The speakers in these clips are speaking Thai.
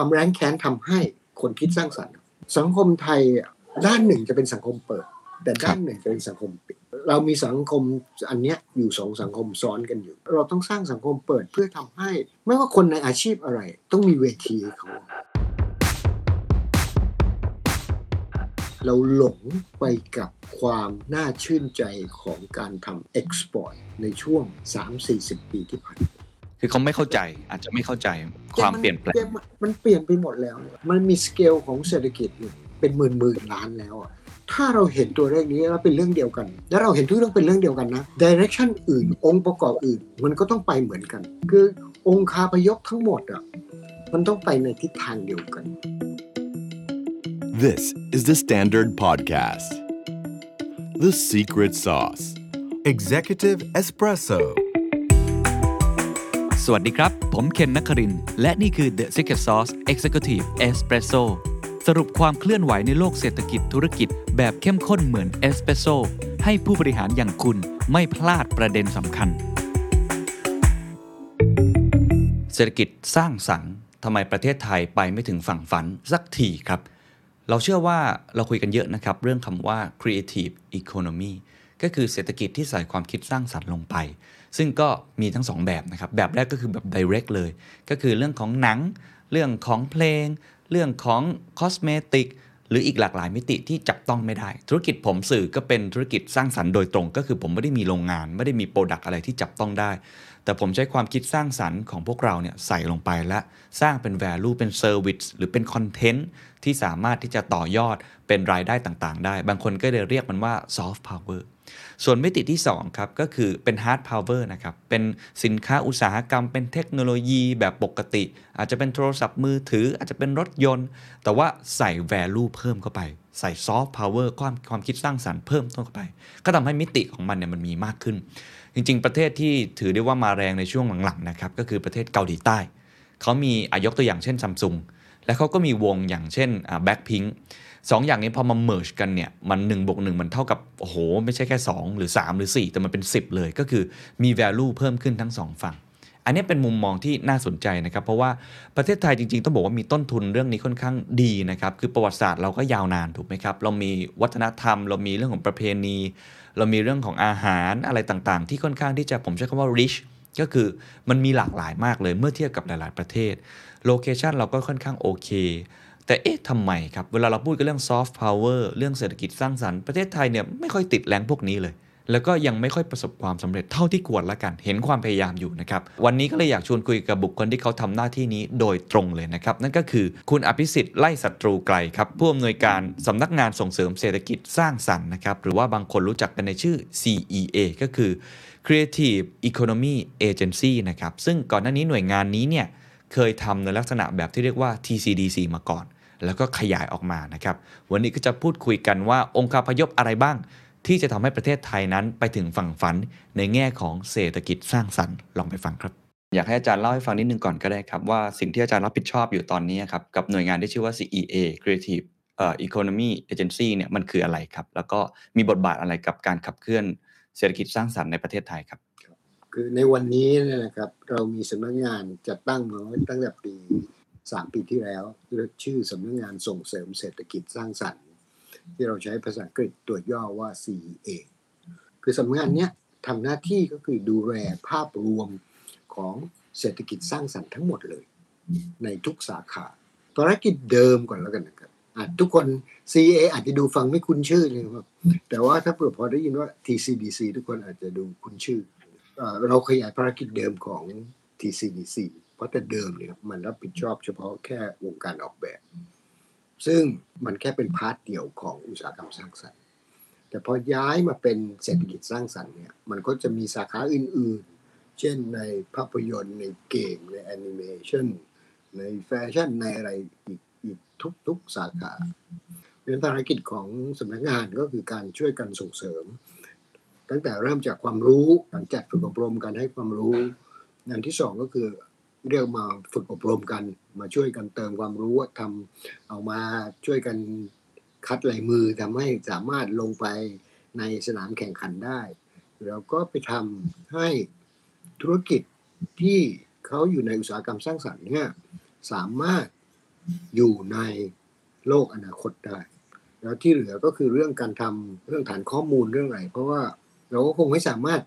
ความแร้นแค้นทำให้คนคิดสร้างสรรค์ สังคมไทยด้านหนึ่งจะเป็นสังคมเปิด แต่ด้านหนึ่งจะเป็นสังคมปิด เรามีสังคมอันเนี้ยอยู่สองสังคมซ้อนกันอยู่ เราต้องสร้างสังคมเปิดเพื่อทำให้ ไม่ว่าคนในอาชีพอะไร ต้องมีเวทีเขาเราหลงไปกับความน่าชื่นใจของการทำ export ในช่วง 3-40 ปีที่ผ่านมา คือเขาไม่เข้าใจอาจจะไม่เข้าใจความเปลี่ยนแปลงมันมันเปลี่ยนไปหมดแล้ว มันมีสเกลของเศรษฐกิจอยู่เป็นหมื่นหมื่นล้านแล้วอะถ้าเราเห็นตัวเลขนี้แล้วเป็นเรื่องเดียวกัน แล้วเราเห็นทุกเรื่องเป็นเรื่องเดียวกันนะดิเรกชันอื่น องค์ประกอบอื่น มันก็ต้องไปเหมือนกัน คือองค์คาพยพทั้งหมดอะมันต้องไปในทิศทางเดียวกัน This is the Standard Podcast. The Secret Sauce. Executive Espresso. สวัสดีครับ ผมเคนนักคริน และนี่คือ The Secret Sauce Executive Espresso สรุปความเคลื่อนไหวในโลกเศรษฐกิจธุรกิจแบบเข้มข้นเหมือนเอสเปรสโซให้ผู้บริหารอย่างคุณไม่พลาดประเด็นสำคัญ เศรษฐกิจสร้างสรรค์ทำไมประเทศไทยไปไม่ถึงฝั่งฝันสักทีครับ เราเชื่อว่าเราคุยกันเยอะนะครับ เรื่องคำว่า creative economy ก็คือเศรษฐกิจที่ใส่ความคิดสร้างสรรค์ลงไป ซึ่งก็มีทั้งสองแบบนะครับ แบบแรกก็คือแบบ direct เลย ก็คือเรื่องของหนัง เรื่องของเพลง เรื่องของ cosmetic หรืออีกหลากหลายมิติที่จับต้องไม่ได้ ธุรกิจผมสื่อก็เป็นธุรกิจสร้างสรรค์โดยตรง ก็คือผมไม่ได้มีโรงงาน ไม่ได้มีโปรดักต์อะไรที่จับต้องได้ แต่ผมใช้ความคิดสร้างสรรค์ของพวกเราเนี่ยใส่ลงไปและสร้างเป็น value เป็น service หรือเป็น content ที่สามารถที่จะต่อยอดเป็นรายได้ต่างๆ ได้ บางคนก็เลยเรียกมันว่า soft power ส่วนมิติที่ 2 ครับ ก็คือเป็น hard power นะครับ เป็นสินค้าอุตสาหกรรม เป็นเทคโนโลยีแบบปกติ อาจจะเป็นโทรศัพท์มือถือ อาจจะเป็นรถยนต์ แต่ว่าใส่ value เพิ่มเข้าไป ใส่ soft power ความความคิดสร้างสรรค์เพิ่มต้นเข้าไป ก็ทำให้มิติของมันเนี่ยมันมีมากขึ้น จริง ๆ ประเทศที่ถือได้ว่ามาแรงในช่วงหลังๆนะครับก็คือประเทศเกาหลีใต้เขามีอายกตัวอย่างเช่นซัมซุงและเขาก็มีวงอย่างเช่นแบ็คพิง สองอย่างนี้พอมา merge กันเนี่ยมัน1บวก1มันเท่ากับโอ้โหไม่ใช่แค่ 2 หรือ 3 หรือ 4 แต่มันเป็น 10 เลยก็คือมี value เพิ่มขึ้นทั้ง 2 ฝั่ง อันนี้เป็นมุมมองที่น่าสนใจนะครับ เพราะว่าประเทศไทยจริงๆ ต้องบอกว่ามีต้นทุนเรื่องนี้ค่อนข้างดีนะครับ คือประวัติศาสตร์เราก็ยาวนานถูกไหมครับ เรามีวัฒนธรรม เรามีเรื่องของประเพณี เรามีเรื่องของอาหารอะไรต่างๆ ที่ค่อนข้างที่จะผมใช้คำว่า rich ก็คือมันมีหลากหลายมากเลยเมื่อเทียบกับหลาย ๆ ประเทศ โลเคชันเราก็ค่อนข้างโอเค แต่เอ๊ะทำไมครับ เวลาเราพูดกันเรื่อง soft power เรื่องเศรษฐกิจสร้างสรรค์ประเทศไทยเนี่ยไม่ค่อยติดแรงพวกนี้เลย แล้วก็ยังไม่ค่อยประสบความสำเร็จเท่าที่ควรละกัน เห็นความพยายามอยู่นะครับ วันนี้ก็เลยอยากชวนคุยกับบุคคลที่เขาทำหน้าที่นี้โดยตรงเลยนะครับ นั่นก็คือคุณอภิสิทธิ์ไล่ศัตรูไกลครับผู้อำนวยการสำนักงานส่งเสริมเศรษฐกิจสร้างสรรค์นะครับหรือว่าบางคนรู้จักกันในชื่อ CEA ก็คือ Creative Economy Agency นะครับซึ่งก่อนหน้านี้หน่วยงานนี้เนี่ยเคยทำในลักษณะแบบที่เรียกว่า TCDC มาก่อน แล้วก็ขยายออกมานะครับ วันนี้ก็จะพูดคุยกันว่าองค์คาพยพอะไรบ้าง ที่จะทำให้ประเทศไทยนั้นไปถึงฝั่งฝันในแง่ของเศรษฐกิจสร้างสรรค์ลองไปฟังครับ อยากให้อาจารย์เล่าให้ฟังนิดนึงก่อนก็ได้ครับ ว่าสิ่งที่อาจารย์รับผิดชอบอยู่ตอนนี้ครับกับหน่วยงานที่ชื่อว่า CEA Creative เอ่อ Economy Agency เนี่ยมันคืออะไรครับ แล้วก็มีบทบาทอะไรกับการขับเคลื่อนเศรษฐกิจสร้างสรรค์ในประเทศไทยครับ คือในวันนี้เนี่ยนะครับเรามีสำนักงานจัดตั้งมาตั้งแต่ปี 3ปีที่แล้วชื่อสำนักงานส่งเสริมเศรษฐกิจสร้างสรรค์ ที่เราใช้ภาษาอังกฤษตัวย่อว่า CEA คือสำนักงานเนี้ยทำหน้าที่ก็คือดูแลภาพรวมของเศรษฐกิจสร้างสรรค์ทั้งหมดเลย ในทุกสาขาภารกิจเดิมก่อนแล้วกันนะครับทุกคน CA อาจจะดูฟังไม่คุ้นชื่อเลยครับ แต่ว่าถ้าเผื่อพอได้ยินว่า TCDC ทุกคนอาจจะดูคุ้นชื่อเอ่อเราขยายภารกิจเดิมของ TCDC เพราะแต่เดิมเนี่ยมันรับผิดชอบเฉพาะแค่วงการออกแบบ ซึ่งมันแค่เป็นพาร์ทเดียวของอุตสาหกรรมสร้างสรรค์ แต่พอย้ายมาเป็นเศรษฐกิจสร้างสรรค์เนี่ยมันก็จะมีสาขาอื่นๆ เช่นในภาพยนตร์ในเกมในแอนิเมชันในแฟชั่นในอะไรอีกอีกทุกๆสาขาเป็นภารกิจของสำนักงานก็คือการช่วยกันส่งเสริม ตั้งแต่เริ่มจากความรู้การจัดฝึกอบรมการให้ความรู้อย่างที่สองก็คือ เรียกมาฝึกอบรมกัน มาช่วยกันเติมความรู้ทำเอามาช่วยกันคัดลายมือทำให้สามารถลงไปในสนามแข่งขันได้ แล้วก็ไปทำให้ธุรกิจที่เขาอยู่ในอุตสาหกรรมสร้างสรรค์เนี่ยสามารถอยู่ในโลกอนาคตได้ แล้วที่เหลือก็คือเรื่องการทำเรื่องฐานข้อมูลเรื่องอะไรเพราะว่าเราก็คงไม่สามารถ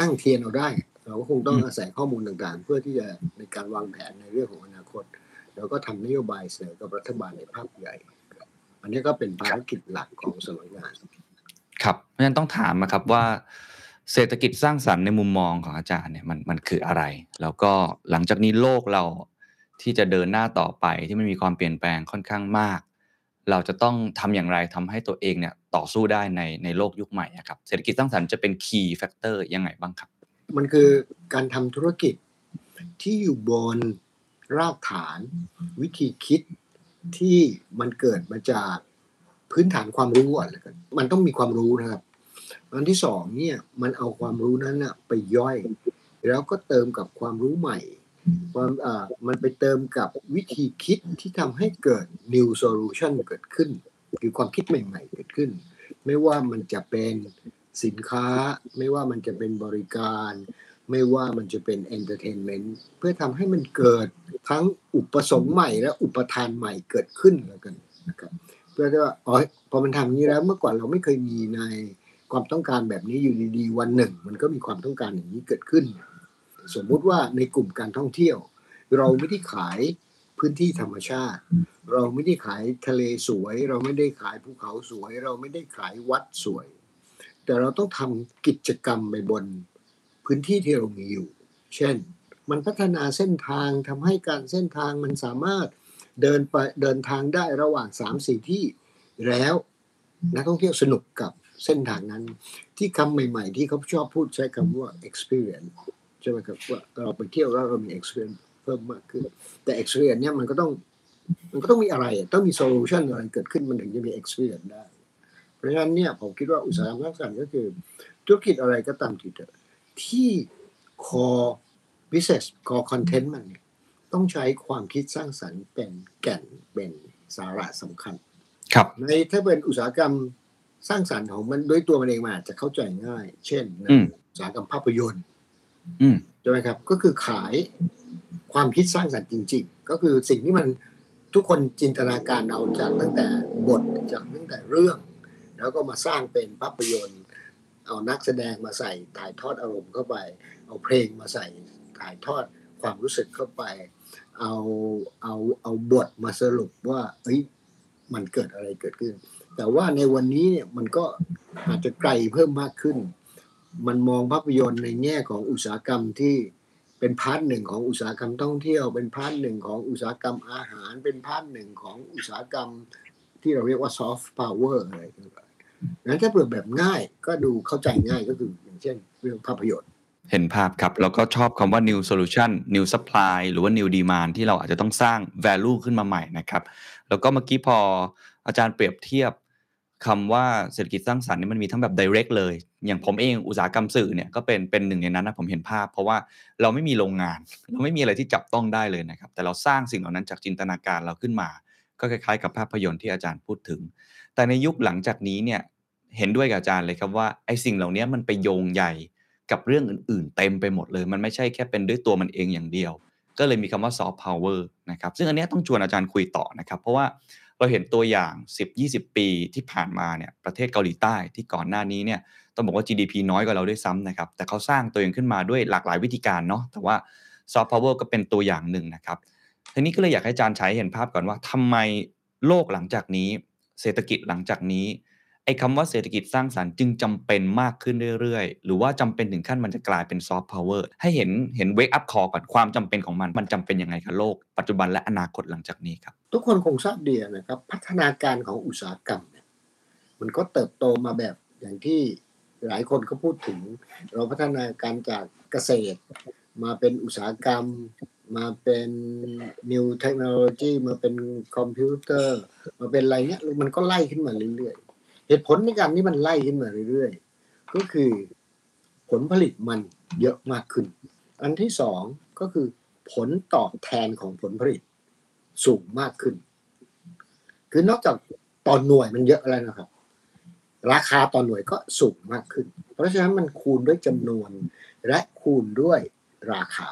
นั่งเทียนเอาได้ เราก็คงต้องอาศัยข้อมูลต่างๆ เพื่อที่จะในการวางแผนในเรื่องของอนาคต แล้วก็ทำนโยบายเสนอกับรัฐบาลในภาพใหญ่ อันนี้ก็เป็นภารกิจหลักของสำนักงาน ครับเพราะฉะนั้นต้องถามนะครับว่าเศรษฐกิจสร้างสรรค์ในมุมมองของอาจารย์เนี่ยมันมันคืออะไร แล้วก็หลังจากนี้โลกเราที่จะเดินหน้าต่อไปที่มันมีความเปลี่ยนแปลงค่อนข้างมาก เราจะต้องทำอย่างไรทำให้ตัวเองเนี่ยต่อสู้ได้ในในโลกยุคใหม่อะครับเศรษฐกิจสร้างสรรค์จะเป็น key factor ยังไงบ้างครับ มันคือการทำธุรกิจที่อยู่บนรากฐาน วิธีคิดที่มันเกิดมาจากพื้นฐานความรู้ก่อนเลยกันมันต้องมีความรู้นะครับอันที่สองเนี่ยมันเอาความรู้นั้นนะไปย่อย แล้วก็เติมกับความรู้ใหม่ ความอ่ามันไปเติมกับวิธีคิดที่ทำให้เกิด new solution เกิดขึ้น คือความคิดใหม่ ๆ เกิดขึ้น ไม่ว่ามันจะเป็น สินค้า ไม่ว่ามันจะเป็นบริการ ไม่ว่ามันจะเป็น entertainment เพื่อทำให้มันเกิดทั้งอุปสงค์ใหม่และอุปทานใหม่เกิดขึ้นแล้วกันนะครับเพื่อที่ว่าอ๋อพอมันทำอย่างนี้แล้วเมื่อก่อนเราไม่เคยมีในความต้องการแบบนี้อยู่ดีๆ วันหนึ่ง มันก็มีความต้องการอย่างนี้เกิดขึ้น สมมุติว่าในกลุ่มการท่องเที่ยว เราไม่ได้ขายพื้นที่ธรรมชาติ เราไม่ได้ขายทะเลสวย เราไม่ได้ขายภูเขาสวย เราไม่ได้ขายวัดสวย แต่เราต้องทำกิจกรรมไปบนพื้นที่ที่เรามีอยู่ เช่น มันพัฒนาเส้นทางทำให้การเส้นทางมันสามารถเดินไปเดินทางได้ระหว่าง3ามสี่ที่แล้วนักท่องเที่ยวสนุกกับเส้นทางนั้น ที่คำใหม่ ๆ ที่เขาชอบพูดใช้คำว่า experience ใช่ไหมครับว่าเราไปเที่ยวแล้วเรามี experience เพิ่มมากขึ้น แต่ experience เนี่ยมันก็ต้องมันก็ต้องมีอะไร ต้องมี solution อะไรเกิดขึ้นมันถึงจะมี experience ได้ ราะฉะนั้นเนี่ยผมคิดว่าอุตสาหกรรมสร้างสรรค์ก็คือ ธุรกิจอะไรก็ตามทีเถอะที่ core business core content มันเนี่ยต้องใช้ความคิดสร้างสรรค์เป็นแก่นเป็นสาระสำคัญ ครับ ในถ้าเป็นอุตสาหกรรมสร้างสรรค์ของมันด้วยตัวมันเองมันอาจจะเข้าใจง่าย เช่นในอืมอุตสาหกรรมภาพยนตร์อืมใช่ไหมครับ ก็คือขายความคิดสร้างสรรค์จริง ๆ ก็คือสิ่งที่มันทุกคนจินตนาการเอาจากตั้งแต่บทจากตั้งแต่เรื่อง แล้วก็มาสร้างเป็นภาพยนตร์ เอานักแสดงมาใส่ถ่ายทอดอารมณ์เข้าไป เอาเพลงมาใส่ถ่ายทอดความรู้สึกเข้าไป เอาเอาเอาบทมาสรุปว่าเอ้ยมันเกิดอะไรเกิดขึ้น แต่ว่าในวันนี้เนี่ยมันก็อาจจะไกลเพิ่มมากขึ้น มันมองภาพยนตร์ในแง่ของอุตสาหกรรมที่เป็น part หนึ่งของอุตสาหกรรมท่องเที่ยว เป็น part หนึ่งของอุตสาหกรรมอาหาร เป็น part หนึ่งของอุตสาหกรรมที่เราเรียกว่าซอฟต์พาวเวอร์อะไร งั้นถ้าเปิดแบบง่ายก็ดูเข้าใจง่ายก็คืออย่างเช่น เรื่องภาพยนตร์เห็นภาพครับ แล้วก็ชอบคำว่า new solution new supply หรือว่า new demand ที่เราอาจจะต้องสร้าง value ขึ้นมาใหม่นะครับ แล้วก็เมื่อกี้พออาจารย์เปรียบเทียบคำว่าเศรษฐกิจสร้างสรรค์นี่มันมีทั้งแบบ direct เลย อย่างผมเองอุตสาหกรรมสื่อเนี่ยก็เป็นเป็นหนึ่งในนั้นนะผมเห็นภาพ เพราะว่าเราไม่มีโรงงาน เราไม่มีอะไรที่จับต้องได้เลยนะครับ แต่เราสร้างสิ่งเหล่านั้นจากจินตนาการเราขึ้นมา ก็คล้ายๆ กับภาพยนตร์ที่อาจารย์พูดถึง แต่ในยุคหลังจากนี้เนี่ย เห็นด้วยกับอาจารย์เลยครับว่าไอ้สิ่งเหล่านี้มันไปโยงใยกับเรื่องอื่นๆ เต็มไปหมดเลย มันไม่ใช่แค่เป็นด้วยตัวมันเองอย่างเดียว ก็เลยมีคำว่า soft power นะครับซึ่งอันนี้ต้องชวนอาจารย์คุยต่อนะครับ เพราะว่าเราเห็นตัวอย่าง 10-20 ปีที่ผ่านมาเนี่ยประเทศเกาหลีใต้ที่ก่อนหน้านี้เนี่ยต้องบอกว่า GDP น้อยกว่าเราด้วยซ้ำนะครับ แต่เขาสร้างตัวเองขึ้นมาด้วยหลากหลายวิธีการเนาะแต่ว่า soft power ก็เป็นตัวอย่างหนึ่งนะครับทีนี้ก็เลยอยากให้อาจารย์ฉายเห็นภาพก่อนว่าทำไมโลกหลังจากนี้ เศรษฐกิจหลังจากนี้ ไอ้คำว่าเศรษฐกิจสร้างสรรค์จึงจำเป็นมากขึ้นเรื่อยๆ หรือว่าจำเป็นถึงขั้นมันจะกลายเป็นซอฟต์พาวเวอร์ให้เห็นเห็น wake up call ก่อนความจำเป็นของมัน มันจำเป็นยังไงกับโลก ปัจจุบันและอนาคตหลังจากนี้ครับ ทุกคนคงทราบดีนะครับ พัฒนาการของอุตสาหกรรมเนี่ยมันก็เติบโตมาแบบอย่างที่หลายคนก็พูดถึง เราพัฒนาการจากเกษตร มาเป็นอุตสาหกรรม มาเป็น new technology มาเป็นคอมพิวเตอร์ มาเป็นอะไรเนี้ยมันก็ไล่ขึ้นมาเรื่อยๆ เหตุผลในการที่มันไล่ขึ้นมาเรื่อยๆ ก็คือผลผลิตมันเยอะมากขึ้น อันที่สองก็คือผลตอบแทนของผลผลิตสูงมากขึ้น คือนอกจากต่อนหน่วยมันเยอะแล้วนะครับ ราคาต่อนหน่วยก็สูงมากขึ้น เพราะฉะนั้นมันคูณด้วยจำนวนและคูณด้วยราคา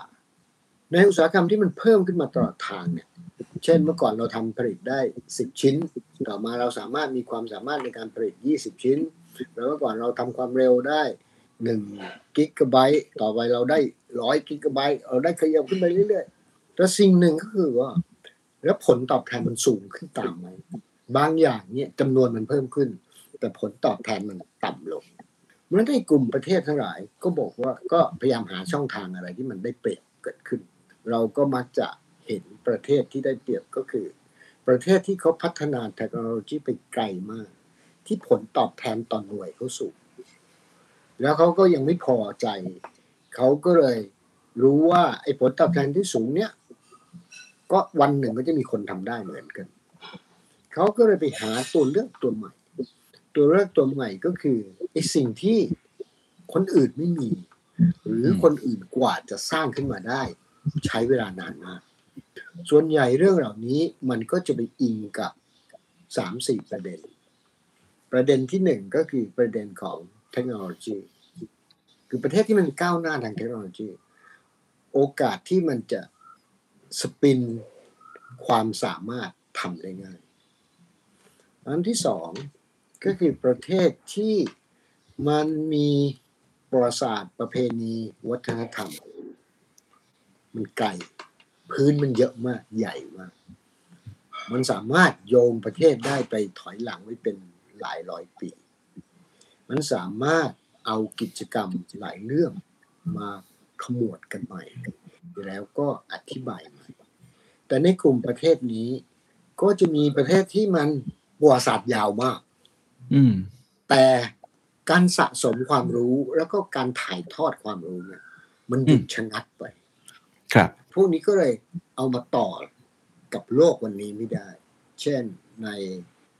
ในอุตสาหกรรมที่มันเพิ่มขึ้นมาตลอดทางเนี่ย เช่นเมื่อก่อนเราทำผลิตได้ 10 ชิ้น ต่อมาเราสามารถมีความสามารถในการผลิต 20 ชิ้น แล้วเมื่อก่อนเราทำความเร็วได้1กิกะไบต์ต่อไปเราได้100กิกะไบต์เราได้ขยับขึ้นไปเรื่อยๆแต่สิ่งหนึ่งก็คือว่า แล้วผลตอบแทนมันสูงขึ้นตามไหมบางอย่างเนี่ยจำนวนมันเพิ่มขึ้น แต่ผลตอบแทนมันต่ำลงเมื่อในกลุ่มประเทศทั้งหลาย ก็บอกว่าก็พยายามหาช่องทางอะไรที่มันได้เปรียบเกิดขึ้น เราก็มักจะ เห็นประเทศที่ได้เปรียบก็คือ ประเทศที่เขาพัฒนาเทคโนโลยีไปไกลมาก ที่ผลตอบแทนต่อหน่วยเขาสูงแล้วเขาก็ยังไม่พอใจ เขาก็เลยรู้ว่าไอ้ผลตอบแทนที่สูงเนี้ยก็วันหนึ่งก็จะมีคนทำได้เหมือนกัน เขาก็เลยไปหาตัวเลือกตัวใหม่ ตัวเลือกตัวใหม่ก็คือไอ้สิ่งที่คนอื่นไม่มี หรือคนอื่นกว่าจะสร้างขึ้นมาได้ ใช้เวลานานมาก ส่วนใหญ่เรื่องเหล่านี้มันก็จะไปอิงกับสามสี่ประเด็น ประเด็นที่หนึ่งก็คือประเด็นของเทคโนโลยี คือประเทศที่มันก้าวหน้าทางเทคโนโลยี โอกาสที่มันจะสปินความสามารถทำได้ง่าย อันที่สองก็คือประเทศที่มันมีประวัติศาสตร์ประเพณีวัฒนธรรม มันไกล พื้นมันเยอะมากใหญ่มาก มันสามารถโยงประเทศได้ไปถอยหลังไว้เป็นหลายร้อยปี มันสามารถเอากิจกรรมหลายเรื่องมาขมวดกันใหม่ แล้วก็อธิบายใหม่ แต่ในกลุ่มประเทศนี้ ก็จะมีประเทศที่มันประวัติศาสตร์ยาวมาก อืม แต่การสะสมความรู้แล้วก็การถ่ายทอดความรู้เนี่ย มันหยุดชะงักไป ครับ พวกนี้ก็เลยเอามาต่อกับโลกวันนี้ไม่ได้ เช่นใน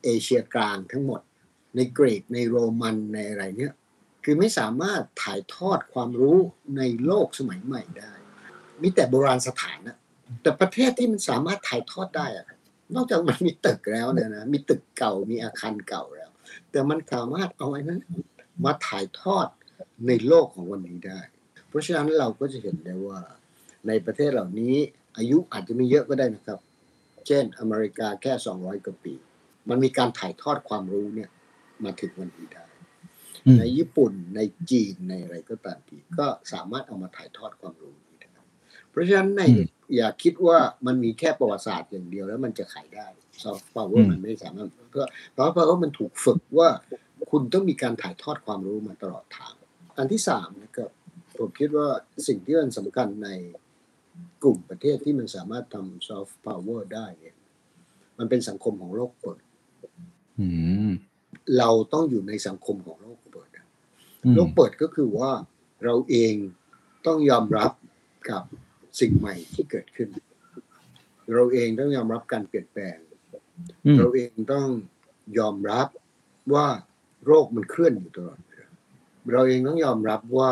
เอเชียกลางทั้งหมด ในกรีกในโรมันในอะไรเนี่ยคือไม่สามารถถ่ายทอดความรู้ในโลกสมัยใหม่ได้ มีแต่โบราณสถานนะแต่ประเทศที่มันสามารถถ่ายทอดได้อะนอกจากมันมีตึกแล้วเนี่ยนะมีตึกเก่ามีอาคารเก่าแล้ว แต่มันสามารถเอาไอ้นั้นมาถ่ายทอดในโลกของวันนี้ได้ เพราะฉะนั้นเราก็จะเห็นได้ว่า ในประเทศเหล่านี้อายุอาจจะไม่เยอะก็ได้นะครับ เช่นอเมริกาแค่ 200 กว่าปี มันมีการถ่ายทอดความรู้เนี่ย มาถึงวันนี้ได้อืมในญี่ปุ่นในจีนในอะไรก็ตามทีก็สามารถเอามาถ่ายทอดความรู้นี้ได้เพราะฉะนั้นในอย่าคิดว่ามันมีแค่ประวัติศาสตร์อย่างเดียวแล้วมันจะขายได้ซอฟต์พาวเวอร์มันไม่สามารถเพราะเพราะเพราะว่ามันถูกฝึกว่าคุณต้องมีการถ่ายทอดความรู้มาตลอดทาง อันที่สามนะครับผมคิดว่าสิ่งที่มันสำคัญใน กลุ่มประเทศที่มันสามารถทำซอฟต์พาวเวอร์ได้เนี่ยมันเป็นสังคมของโลกเปิดอืมเราต้องอยู่ในสังคมของโลกเปิดอะอืมโลกเปิดก็คือว่าเราเองต้องยอมรับกับสิ่งใหม่ที่เกิดขึ้น เราเองต้องยอมรับการเปลี่ยนแปลงอืมเราเองต้องยอมรับว่าโรคมันเคลื่อนอยู่ตลอดเวลาเราเองต้องยอมรับว่า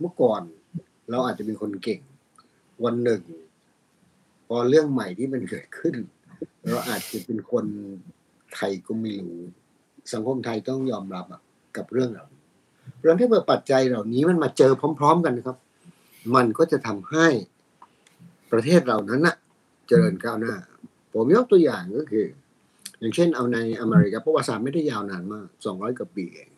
เมื่อก่อนเราอาจจะเป็นคนเก่ง วันหนึ่ง พอเรื่องใหม่ที่มันเกิดขึ้น เราอาจจะเป็นคนไทยก็ไม่รู้ สังคมไทยต้องยอมรับอะกับเรื่องเหล่านี้เรื่องที่เมื่อปัจจัยเหล่านี้มันมาเจอพร้อม ๆ กันนะครับ มันก็จะทำให้ประเทศเรานั้นนะเจริญก้าวหน้า ผมยกตัวอย่างก็คือ อย่างเช่นเอาในอเมริกาประวัติศาสตร์ไม่ได้ยาวนานมาก200กว่าปีเอง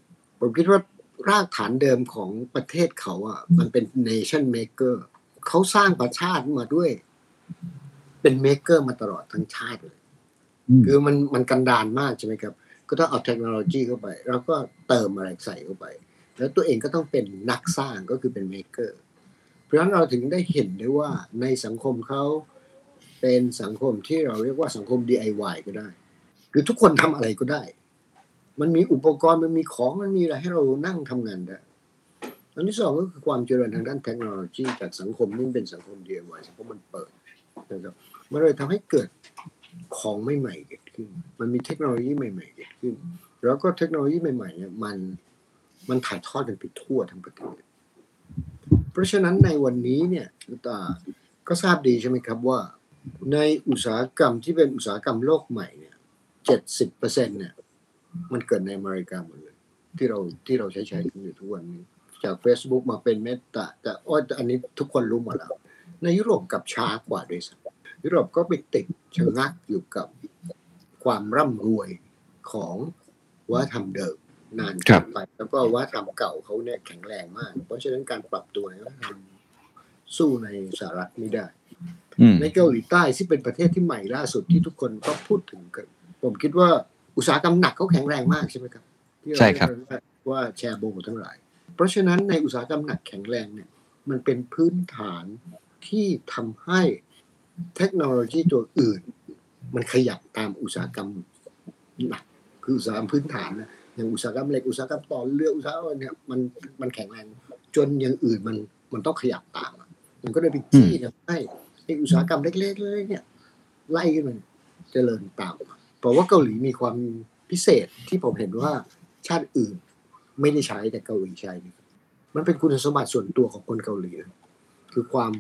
ผมคิดว่ารากฐานเดิมของประเทศเขาอะมันเป็น nation maker เขาสร้างประชาติมาด้วย เป็น maker มาตลอดทั้งชาติเลยอืมคือมันมันกันดานมากใช่ไหมครับ ก็ต้องเอาเทคโนโลยีเข้าไป แล้วก็เติมอะไรใส่เข้าไป แล้วตัวเองก็ต้องเป็นนักสร้างก็คือเป็นเมกเกอร์เพราะฉะนั้นเราถึงได้เห็นได้ว่าในสังคมเขาเป็นสังคมที่เราเรียกว่าสังคม DIY ก็ได้ คือทุกคนทำอะไรก็ได้ มันมีอุปกรณ์มันมีของมันมีอะไรให้เรานั่งทำงานได้ อันที่สองก็คือความเจริญทางด้านเทคโนโลยีจากสังคมนี่เป็นสังคม DIY สังคมมันเปิดนะครับมันเลยทำให้เกิดของใหม่ๆเกิดขึ้น มันมีเทคโนโลยีใหม่ๆเกิดขึ้น แล้วก็เทคโนโลยีใหม่ๆเนี่ยมันมันถ่ายทอดกันไปทั่วทั้งประเทศ เพราะฉะนั้นในวันนี้เนี่ยตาก็ทราบดีใช่ไหมครับว่า ในอุตสาหกรรมที่เป็นอุตสาหกรรมโลกใหม่เนี่ยเจ็ดสิบเปอร์เซ็นเนี่ยมันเกิดในอเมริกาหมดเลย ที่เราที่เราใช้ใช้กันอยู่ทุกวันนี้ จาก Facebook มาเป็นเมตาแต่โอ้ยแต่อันนี้ทุกคนรู้หมดแล้ว ในยุโรปกลับช้ากว่าด้วยซ้ำยุโรปก็ไปติดชะงักอยู่กับความร่ำรวยของวัฒนธรรมเดิมนานครัเกิบนไป แล้วก็วัฒนธรรมเก่าเขาเนี่ยแข็งแรงมาก เพราะฉะนั้นการปรับตัวเนี่ยทำสู้ในสหรัฐไม่ได้อืมในเกาหลีใต้ซึ่งเป็นประเทศที่ใหม่ล่าสุดที่ทุกคนก็พูดถึงกันผมคิดว่าอุตสาหกรรมหนักเขาแข็งแรงมากใช่ไหมครับที่เาใช่ครับเยกกันว่าว่าแชร์โบทั้งหลาย เพราะฉะนั้นในอุตสาหกรรมหนักแข็งแรงเนี่ยมันเป็นพื้นฐานที่ทำให้เทคโนโลยีตัวอื่น มันขยับตามอุตสาหกรรมหนักคืออุตสาหกรรมพื้นฐานนะอย่างอุตสาหกรรมเหล็กอุตสาหกรรมต่อเรืออุตสาหกรรมเนี่ยมันมันแข็งแรง จนอย่างอื่นมันมันต้องขยับตามมันก็เลยไปจี้ทำให้อุตสาหกรรมเล็กๆเนี่ยไล่ขึ้นมาเจริญตามเพราะว่าเกาหลีมีความพิเศษที่ผมเห็นว่าชาติอื่น ไม่ได้ใช้แต่เกาหลีใช้เนี่ยมันเป็นคุณสมบัติส่วนตัวของคนเกาหลีนะคือความ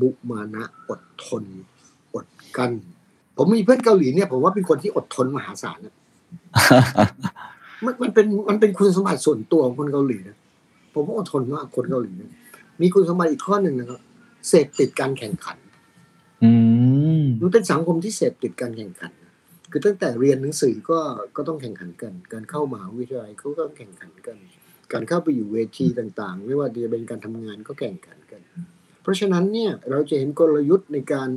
มุมานะอดทน อดกลั้นผมมีเพื่อนเกาหลีเนี่ยผมว่าเป็นคนที่อดทนมหาศาลนะมันมันเป็นมันเป็นคุณสมบัติส่วนตัวของคนเกาหลีนะผมว่าอดทนมากคนเกาหลีนะมีคุณสมบัติอีกข้อหนึ่งนะครับเสพติดการแข่งขัน อืมมันเป็นสังคมที่เสพติดการแข่งขัน คือตั้งแต่เรียนหนังสือก็ก็ต้องแข่งขันกัน การเข้ามหาวิทยาลัยเขาก็ต้องแข่งขันกัน การเข้าไปอยู่เวทีต่างๆ ไม่ว่าจะเป็นการทำงานก็แข่งขันกัน เพราะฉะนั้นเนี่ยเราจะเห็นกลยุทธ์ในการ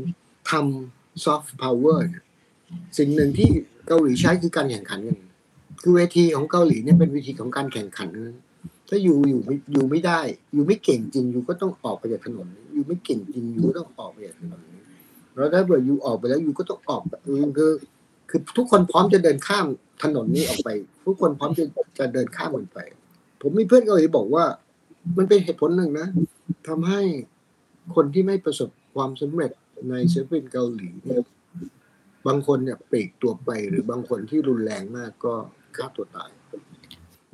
ทำซอฟต์พาวเวอร์สิ่งหนึ่งที่เกาหลีใช้คือการแข่งขันกันคือเวทีของเกาหลีเนี่ยเป็นเวทีของการแข่งขันถ้าอยู่อยู่ไม่อยู่ไม่ได้ อยู่ไม่เก่งจริงอยู่ก็ต้องออกไปจากถนน อยู่ไม่เก่งจริงอยู่ก็ต้องออกไปจากถนนแล้วถ้าเกิดอยู่ออกไปแล้วอยู่ก็ต้องออกคือ คือทุกคนพร้อมจะเดินข้ามถนนนี้ออกไป ทุกคนพร้อมจะจะเดินข้ามมันไป ผมมีเพื่อนเกาหลีบอกว่า มันเป็นเหตุผลหนึ่งนะทำให้คนที่ไม่ประสบความสำเร็จในศิลปินเกาหลีเนี่ยบางคนเนี่ยปลีกตัวไป หรือบางคนที่รุนแรงมากก็ฆ่าตัวตาย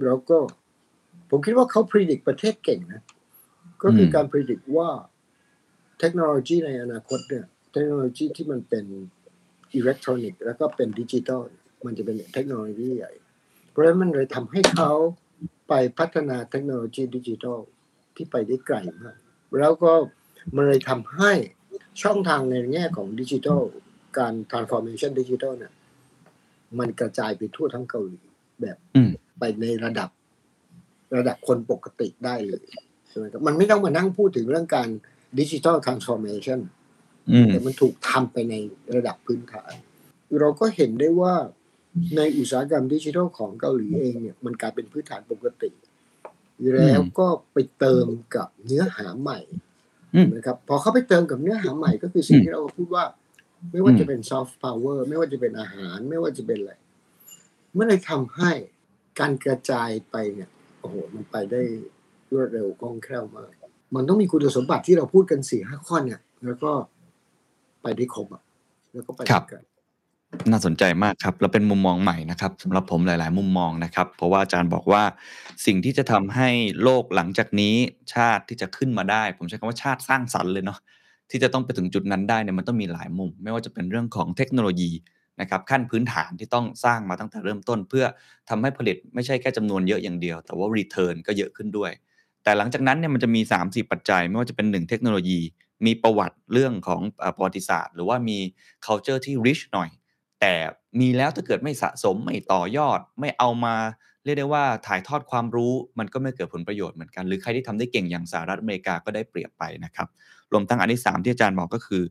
แล้วก็ ผมคิดว่าเขาพิจิตประเทศเก่งนะ ก็คือการพิจิตว่าเทคโนโลยีในอนาคตเนี่ย เทคโนโลยีที่มันเป็น อิเล็กทรอนิกส์แล้วก็เป็นดิจิตอลมันจะเป็นเทคโนโลยีใหญ่ เพราะฉะนั้นมันเลยทำให้เขาไปพัฒนาเทคโนโลยีดิจิทัลที่ไปได้ไกลมาก แล้วก็มันเลยทำให้ช่องทางในแง่ของดิจิทัลการ transformation ดิจิทัลเนี่ยมันกระจายไปทั่วทั้งเกาหลีแบบอืมไปในระดับระดับคนปกติได้เลยใช่ไหมครับมันไม่ต้องมานั่งพูดถึงเรื่องการ digital transformation อืม แต่มันถูกทำไปในระดับพื้นฐาน เราก็เห็นได้ว่าในอุตสาหกรรมดิจิทัลของเกาหลีเองเนี่ยมันกลายเป็นพื้นฐานปกติ แล้วก็ไปเติมกับเนื้อหาใหม่อืมนะครับพอเขาไปเติมกับเนื้อหาใหม่ก็คือสิ่งอืมที่เราพูดว่า ไม่ว่าอืมจะเป็นซอฟต์พาวเวอร์ไม่ว่าจะเป็นอาหาร ไม่ว่าจะเป็นอะไรมันเลยทำให้การกระจายไปเนี่ยโอ้โหมันไปได้รวดเร็วคล่องแคล่วมาก มันต้องมีคุณสมบัติที่เราพูดกันสี่ห้าข้อเนี่ย แล้วก็ ไปได้ครบอะแล้วก็ไปครับได้ไกลน่าสนใจมากครับ แล้วเป็นมุมมองใหม่นะครับสำหรับผมหลาย ๆ มุมมองนะครับ เพราะว่าอาจารย์บอกว่าสิ่งที่จะทำให้โลกหลังจากนี้ชาติที่จะขึ้นมาได้ ผมใช้คำว่าชาติสร้างสรรค์เลยเนาะที่จะต้องไปถึงจุดนั้นได้เนี่ยมันต้องมีหลายมุม ไม่ว่าจะเป็นเรื่องของเทคโนโลยีนะครับขั้นพื้นฐานที่ต้องสร้างมาตั้งแต่เริ่มต้น เพื่อทำให้ผลิตไม่ใช่แค่จำนวนเยอะอย่างเดียว แต่ว่า return ก็เยอะขึ้นด้วย แต่หลังจากนั้นเนี่ยมันจะมี 3 4 ปัจจัย ไม่ว่าจะเป็น 1 เทคโนโลยี มีประวัติเรื่องของประวัติศาสตร์ หรือว่ามี culture ที่ rich หน่อย แต่มีแล้วถ้าเกิดไม่สะสมไม่ต่อยอดไม่เอามาเรียกได้ว่าถ่ายทอดความรู้มันก็ไม่เกิดผลประโยชน์เหมือนกัน หรือใครที่ทำได้เก่งอย่างสหรัฐอเมริกาก็ได้เปรียบไปนะครับ รวมทั้งอันที่สามที่อาจารย์บอกก็คือ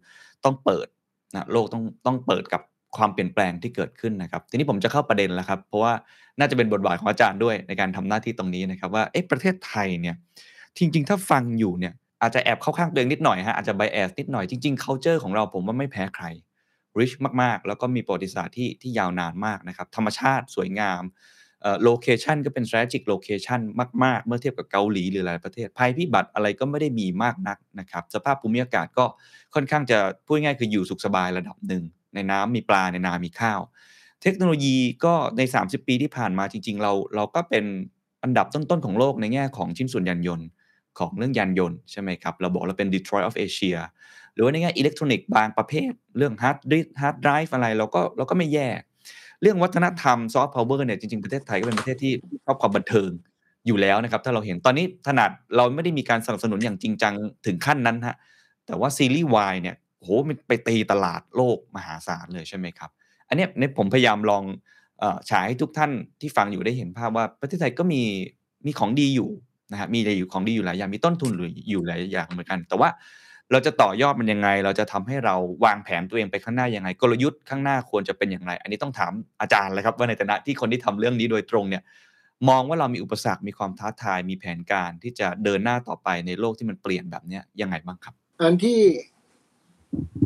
ต้องเปิดนะโลกต้องต้องเปิดกับความเปลี่ยนแปลงที่เกิดขึ้นนะครับ ทีนี้ผมจะเข้าประเด็นแล้วครับ เพราะว่าน่าจะเป็นบทบาทของอาจารย์ด้วยในการทำหน้าที่ตรงนี้นะครับ ว่าเอ๊ะประเทศไทยเนี่ยจริง ๆ ถ้าฟังอยู่เนี่ย อาจจะแอบเข้าข้างตัวเองนิดหน่อยฮะอาจจะ bias นิดหน่อยจริงๆ culture ของเราผมว่าไม่แพ้ใคร rich มากๆ แล้วก็มีประวัติศาสตร์ที่ที่ยาวนานมากนะครับ ธรรมชาติสวยงามเอ่อ location ก็เป็น strategic location มาก ๆ เมื่อเทียบกับเกาหลีหรือหลายประเทศ ภัยพิบัติอะไรก็ไม่ได้มีมากนักนะครับ สภาพภูมิอากาศก็ค่อนข้างจะพูดง่ายๆคืออยู่สุขสบายระดับหนึ่ง ในน้ำมีปลาในนามีข้าว เทคโนโลยีก็ใน 30 ปีที่ผ่านมาจริง ๆ เราเราก็เป็นอันดับต้น ๆ ของโลกในแง่ของชิ้นส่วนยานยนต์ ของเรื่องยานยนต์ใช่ไหมครับ เราบอกเราเป็น Detroit of Asia หรือว่าในแง่อิเล็กทรอนิกส์บางประเภท เรื่องฮาร์ดดิสก์ hard drive อะไรเราก็เราก็ไม่แย่ เรื่องวัฒนธรรมซอฟต์พาวเวอร์เนี่ยจริงๆ ประเทศไทยก็เป็นประเทศที่ชอบความบันเทิงอยู่แล้วนะครับ ถ้าเราเห็นตอนนี้ขนาดเราไม่ได้มีการสนับสนุนอย่างจริงจังถึงขั้นนั้นฮะแต่ว่าซีรีส์วายเนี่ยโหมันไปตีตลาดโลกมหาศาลเลยใช่ไหมครับ อันเนี้ยเนี่ยผมพยายามลองฉายให้ทุกท่านที่ฟังอยู่ได้เห็นภาพว่าประเทศไทยก็มีมีของดีอยู่ นะฮะมีอะไรอยู่ของดีอยู่หลายอย่างมีต้นทุนหรืออยู่หลายอย่างเหมือนกัน แต่ว่าเราจะต่อยอดมันยังไง เราจะทำให้เราวางแผนตัวเองไปข้างหน้ายังไง กลยุทธ์ข้างหน้าควรจะเป็นอย่างไร อันนี้ต้องถามอาจารย์เลยครับว่าในฐานะที่คนที่ทำเรื่องนี้โดยตรงเนี่ยมองว่าเรามีอุปสรรคมีความท้าทายมีแผนการที่จะเดินหน้าต่อไปในโลกที่มันเปลี่ยนแบบเนี้ยยังไงบ้างครับ อันที่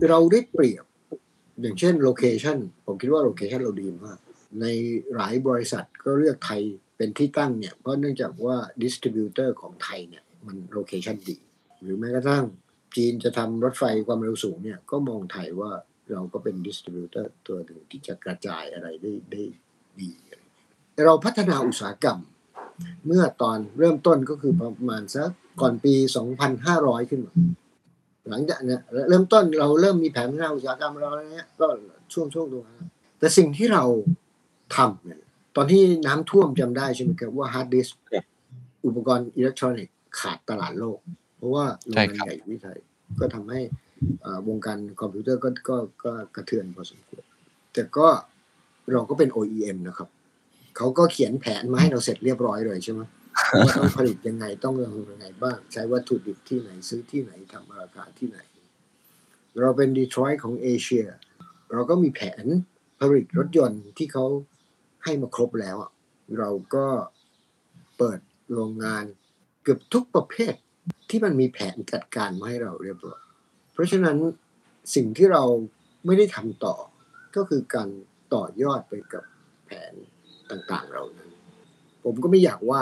เราได้เปรียบอย่างเช่นโลเคชันผมคิดว่าโลเคชันเราดีมากในหลายบริษัทก็เลือกไทย เป็นที่ตั้งเนี่ยเพราะเนื่องจากว่า distributor ของไทยเนี่ยมัน location ดี หรือแม้กระทั่งจีนจะทำรถไฟความเร็วสูงเนี่ยก็มองไทยว่าเราก็เป็น distributor ตัวหนึ่งที่จะกระจายอะไรได้ได้ดีเราพัฒนาอุตสาหกรรม เมื่อตอนเริ่มต้นก็คือประมาณสักก่อนปี 2,500 ขึ้นมาหลังจากเนี้ยเริ่มต้นเราเริ่มมีแผนพัฒนาอุตสาหกรรมเราเนี้ยก็ช่วงช่วงตรงนั้นแต่สิ่งที่เราทำเนี่ย ตอนที่น้ำท่วมจำได้ใช่ไหมครับว่าฮาร์ดดิสก์อุปกรณ์อิเล็กทรอนิกส์ขาดตลาดโลก เพราะว่าโรงงานใหญ่อยู่ไทยก็ทำให้อ่าวงการคอมพิวเตอร์ก็ก็ก็กระเทือนพอสมควรแต่ก็เราก็เป็น OEM นะครับเขาก็เขียนแผนมาให้เราเสร็จเรียบร้อยเลยใช่ไหมว่าต้องผลิตยังไงต้องลงทุนยังไงบ้าง ใช้วัตถุดิบที่ไหนซื้อที่ไหนทำราคาที่ไหน เราเป็นดีทรอยต์ของเอเชีย เราก็มีแผนผลิตรถยนต์ที่เขา ให้มาครบแล้วอะเราก็เปิดโรงงานเกือบทุกประเภทที่มันมีแผนจัดการมาให้เราเรียบร้อย เพราะฉะนั้นสิ่งที่เราไม่ได้ทำต่อ ก็คือการต่อยอดไปกับแผนต่างๆเรานั้น ผมก็ไม่อยากว่า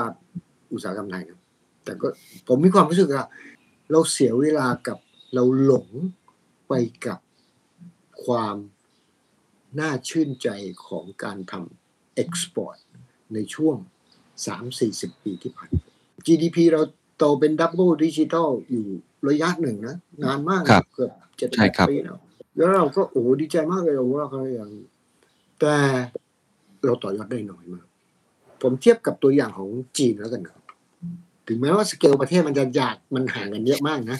อุตสาหกรรมไทยนะแต่ก็ผมมีความรู้สึกว่าเราเสียเวลากับเราหลงไปกับความน่าชื่นใจของการทำ export ในช่วง 3-40 ปีที่ผ่านมา GDP เราโตเป็น double digit อยู่ระยะหนึ่งนะ นานมากครับเกือบเจ็ดใช่ครับปีแล้วแล้วเราก็โอ้โหดีใจมากเลยเราว่าเขาอย่าง แต่เราต่อยอดได้น้อยมาก ผมเทียบกับตัวอย่างของจีนแล้วกันครับถึงแม้ว่าสเกลประเทศมันจะยากมันห่างกันเยอะมากนะ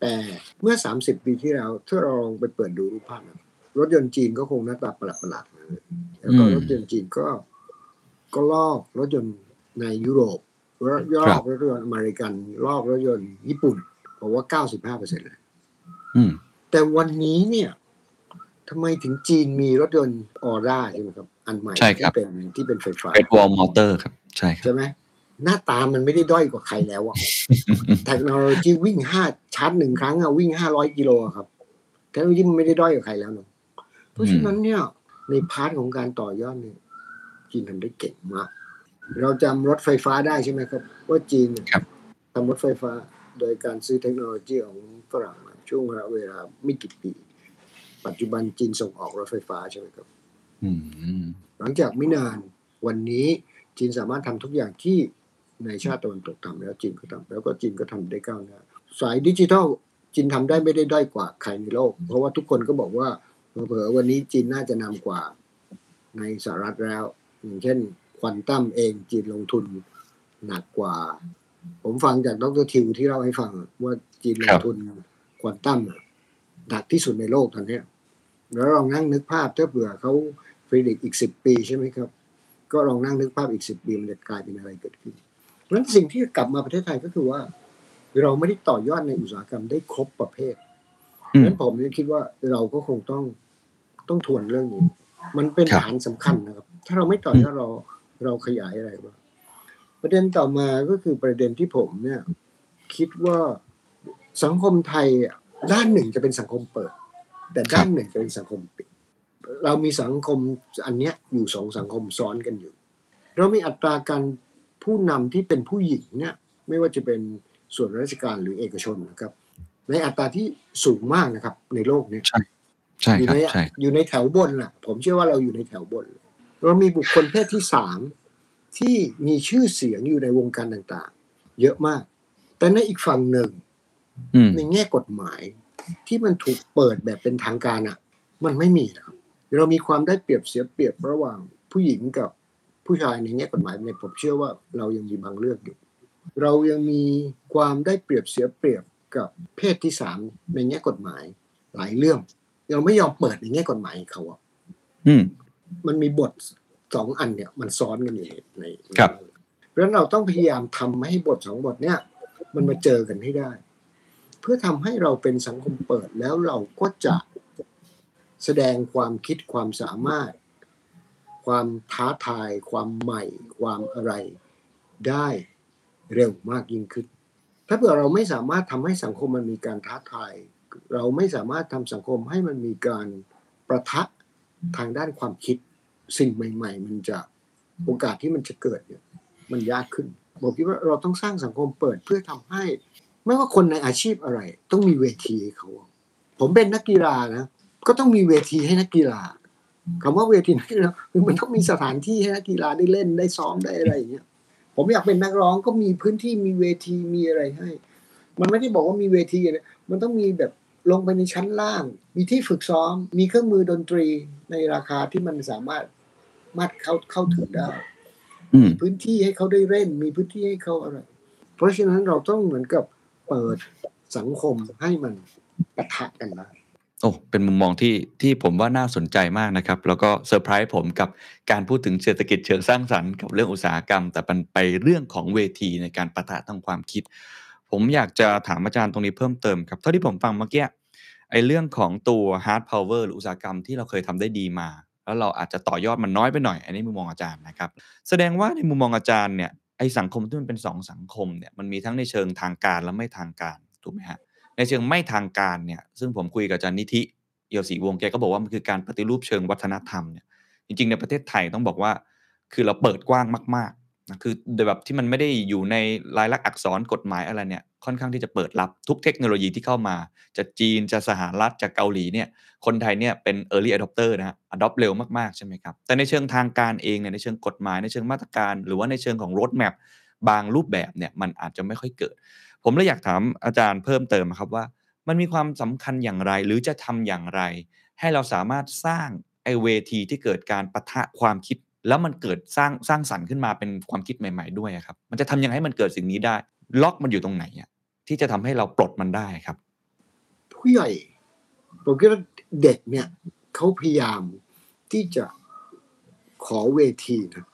แต่เมื่อ 30 ปีที่แล้วถ้าเราลองไปเปิดดูรูปภาพนะ รถยนต์จีนก็คงหน้าตาประหลาดๆนะแล้วก็อืมรถยนต์จีนก็ ก็ลอกรถยนต์ในยุโรปลอครักบรถยนต์อเมริกันลอกรถยนต์ญี่ปุ่นผมว่า95เปอร์เซ็นต์เลยอืมแต่วันนี้เนี่ยทำไมถึงจีนมีรถยนต์ ORA ใช่ไหมครับ อันใหม่ใช่ครัที่เป็นที่เป็นไฟฟ้า Great Wall Motor ครับ ใช่ครับใช่ไหมหน้าตามันไม่ได้ด้อยกว่าใครแล้วอะเทคโนโลยีวิ่งห้าชาร์จหนึ่งครั้งอะวิ่งห้าร้อยกิโลอะครับเทคโนโลยีมันไม่ได้ด้อยกว่าใครแล้วเนอะ เพราะฉะนั้นเนี่ยใน part ของการต่อยอดเนี่ยจีนทำได้เก่งมาก เราจำรถไฟฟ้าได้ใช่ไหมครับ ว่าจีนเนี่ยครับทำรถไฟฟ้าโดยการซื้อเทคโนโลยีของฝรั่งมาช่วงเวลาไม่กี่ปี ปัจจุบันจีนส่งออกรถไฟฟ้าใช่ไหมครับอืมหลังจากไม่นานวันนี้จีนสามารถทำทุกอย่างที่ในชาติตะวันตกทำแล้วจีนก็ทำแล้วก็จีนก็ทำได้ก้าวหน้าสายดิจิทัลจีนทำได้ไม่ได้ด้อยกว่าใครในโลก เพราะว่าทุกคนก็บอกว่า เผอวันนี้จีนน่าจะนำกว่าในสหรัฐแล้ว อย่างเช่น ควอนตัมเองจีนลงทุนหนักกว่า ผมฟังจากดรทิวที่เล่าให้ฟังว่าจีนลงทุนควอนตัมหนักที่สุดในโลกตอนนี้แล้วลองนั่งนึกภาพถ้าเผื่อเขา predict อีกสิบปีใช่ไหมครับ ก็ลองนั่งนึกภาพอีกสิบปีมันจะกลายเป็นอะไรเกิดขึ้นเพราะฉะนั้นสิ่งที่กลับมาประเทศไทยก็คือว่า เราไม่ได้ต่อยอดในอุตสาหกรรมได้ครบประเภทเพราะฉะนั้นผมเลยคิดว่าเราก็คงต้อง ต้องทวนเรื่องนี้ มันเป็นครับฐานสำคัญนะครับ ถ้าเราไม่ต่อยอดเราเราขยายอะไรบ้างประเด็นต่อมาก็คือประเด็นที่ผมเนี่ย คิดว่าสังคมไทยอะด้านหนึ่งจะเป็นสังคมเปิด แต่ด้านหนึ่งจะเป็นสังคมปิด เรามีสังคมอันเนี้ยอยู่สองสังคมซ้อนกันอยู่ เรามีอัตราการผู้นำที่เป็นผู้หญิงเนี่ย ไม่ว่าจะเป็นส่วนราชการหรือเอกชนนะครับ ในอัตราที่สูงมากนะครับ ในโลกเนี้ ใช่ใช่อยู่ครับในใช่อยู่ในแถวบนล่ะ ผมเชื่อว่าเราอยู่ในแถวบน เรามีบุคคลเพศที่สามที่มีชื่อเสียงอยู่ในวงการต่างๆ เยอะมาก แต่ในอีกฝั่งหนึ่งอืมในแง่กฎหมาย ที่มันถูกเปิดแบบเป็นทางการอะ มันไม่มีนะครับเรามีความได้เปรียบเสียเปรียบระหว่างผู้หญิงกับผู้ชายในแง่กฎหมายเนี่ยผมเชื่อว่าเรายังมีบางเลือกอยู่ เรายังมีความได้เปรียบเสียเปรียบกับเพศที่สามในแง่กฎหมายหลายเรื่อง เราไม่ยอมเปิดในแง่กฎหมายเขาอะอืมมันมีบทสองอันเนี่ย มันซ้อนกันอยู่ในในครับเพราะฉะนั้นเราต้องพยายามทำให้บทสองบทเนี่ย มันมาเจอกันให้ได้ เพื่อทำให้เราเป็นสังคมเปิดแล้วเราก็จะแสดงความคิดความสามารถ ความท้าทาย ความใหม่ ความอะไรได้เร็วมากยิ่งขึ้น ถ้าเผื่อเราไม่สามารถทำให้สังคมมันมีการท้าทาย เราไม่สามารถทำสังคมให้มันมีการประทะทางด้านความคิดสิ่งใหม่ ๆ มันจะโอกาสที่มันจะเกิดเนี่ย มันยากขึ้นผมคิดว่าเราต้องสร้างสังคมเปิดเพื่อทำให้ ไม่ว่าคนในอาชีพอะไร ต้องมีเวทีให้เขา ผมเป็นนักกีฬานะก็ต้องมีเวทีให้นักกีฬาคำว่าเวทีนักกีฬาคือมันต้องมีสถานที่ให้นักกีฬาได้เล่นได้ซ้อมได้อะไรอย่างเงี้ยผมอยากเป็นนักร้องก็มีพื้นที่มีเวทีมีอะไรให้ มันไม่ได้บอกว่ามีเวทีนะ มันต้องมีแบบลงไปในชั้นล่าง มีที่ฝึกซ้อม มีเครื่องมือดนตรีในราคาที่มันสามารถมัดเข้าเข้าถึงได้อืมพื้นที่ให้เขาได้เล่น มีพื้นที่ให้เขาอะไร เพราะฉะนั้นเราต้องเหมือนกับเปิดสังคมให้มันปะทะกันได้โอ้เป็นมุมมองที่ที่ผมว่าน่าสนใจมากนะครับ แล้วก็เซอร์ไพรส์ผมกับการพูดถึงเศรษฐกิจเชิงสร้างสรรค์กับเรื่องอุตสาหกรรม แต่มันไปเรื่องของเวทีในการปะทะทางความคิด ผมอยากจะถามอาจารย์ตรงนี้เพิ่มเติมครับ เท่าที่ผมฟังเมื่อกี้ไอ้เรื่องของตัว hard power หรืออุตสาหกรรมที่เราเคยทำได้ดีมา แล้วเราอาจจะต่อยอดมันน้อยไปหน่อย อันนี้มุมมองอาจารย์นะครับ แสดงว่าในมุมมองอาจารย์เนี่ยไอ้สังคมที่มันเป็นสองสังคมเนี่ยมันมีทั้งในเชิงทางการและไม่ทางการถูกไหมฮะในเชิงไม่ทางการเนี่ยซึ่งผมคุยกับอาจารย์นิธิเอี่ยวศรีวงแกก็บอกว่ามันคือการปฏิรูปเชิงวัฒนธรรมเนี่ยจริงๆในประเทศไทยต้องบอกว่า คือเราเปิดกว้างมาก คือแบบที่มันไม่ได้อยู่ในลายลักษณ์อักษรกฎหมายอะไรเนี่ย ค่อนข้างที่จะเปิดรับทุกเทคโนโลยีที่เข้ามาจะจีนจะสหรัฐจะเกาหลีเนี่ย คนไทยเนี่ยเป็น early adopter นะฮะ adopt เร็วมากๆ ใช่ไหมครับ แต่ในเชิงทางการเองเนี่ยในเชิงกฎหมายในเชิงมาตรการ หรือว่าในเชิงของ road map บางรูปแบบเนี่ยมันอาจจะไม่ค่อยเกิด ผมเลยอยากถามอาจารย์เพิ่มเติมครับว่า มันมีความสำคัญอย่างไร หรือจะทำอย่างไร ให้เราสามารถสร้างไอเวทีที่เกิดการปะทะความคิด แล้วมันเกิดสร้างสร้างสรรค์ขึ้นมาเป็นความคิดใหม่ ๆด้วยอะครับ มันจะทำยังไงให้มันเกิดสิ่งนี้ได้ ล็อกมันอยู่ตรงไหนอะที่จะทำให้เราปลดมันได้ครับ ผู้ใหญ่ผมคิดว่าเด็กเนี่ยเขาพยายามที่จะขอเวทีนะ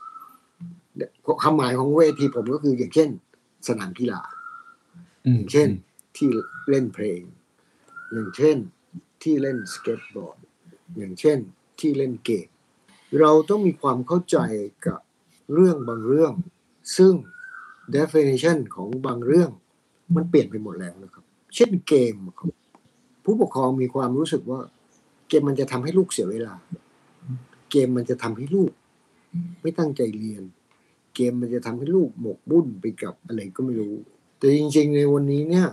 ความหมายของเวทีผมก็คืออย่างเช่น สนามกีฬาอย่างเช่นที่เล่นเพลง อย่างเช่นที่เล่นสเก็ตบอร์ด อย่างเช่นที่เล่นเกม เราต้องมีความเข้าใจกับเรื่องบางเรื่อง ซึ่ง definition ของบางเรื่อง มันเปลี่ยนไปหมดแล้วนะครับ เช่นเกมผู้ปกครองมีความรู้สึกว่า เกมมันจะทำให้ลูกเสียเวลา เกมมันจะทำให้ลูก ไม่ตั้งใจเรียน เกมมันจะทำให้ลูกหมกบุ่นไปกับอะไรก็ไม่รู้ แต่จริงๆในวันนี้เนี่ย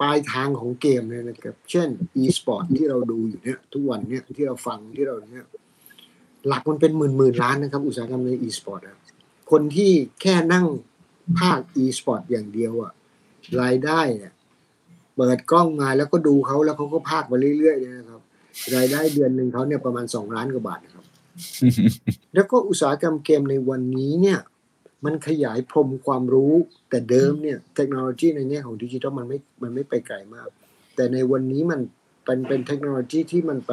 ปลายทางของเกมเนี่ยนะครับ เช่น e-sport ที่เราดูอยู่เนี่ย ทุกวันเนี่ยที่เราฟังที่เราเนี่ย หลักมันเป็นหมื่นหมื่นล้านนะครับ อุตสาหกรรมใน e-sport อะคนที่แค่นั่งภาค e-sport อย่างเดียวอะรายได้เนี่ยเปิดกล้องมาแล้วก็ดูเขาแล้วเขาก็ภาคมาเรื่อยๆเนี่ยนะครับ รายได้เดือนหนึ่งเขาเนี่ยประมาณสองล้านกว่าบาทนะครับ แล้วก็อุตสาหกรรมเกมในวันนี้เนี่ย มันขยายพรมความรู้แต่เดิมเนี่ย เทคโนโลยีในแง่ของดิจิทัลมันไม่มันไม่ไปไกลมาก แต่ในวันนี้มันเป็นเป็นเทคโนโลยีที่มันไป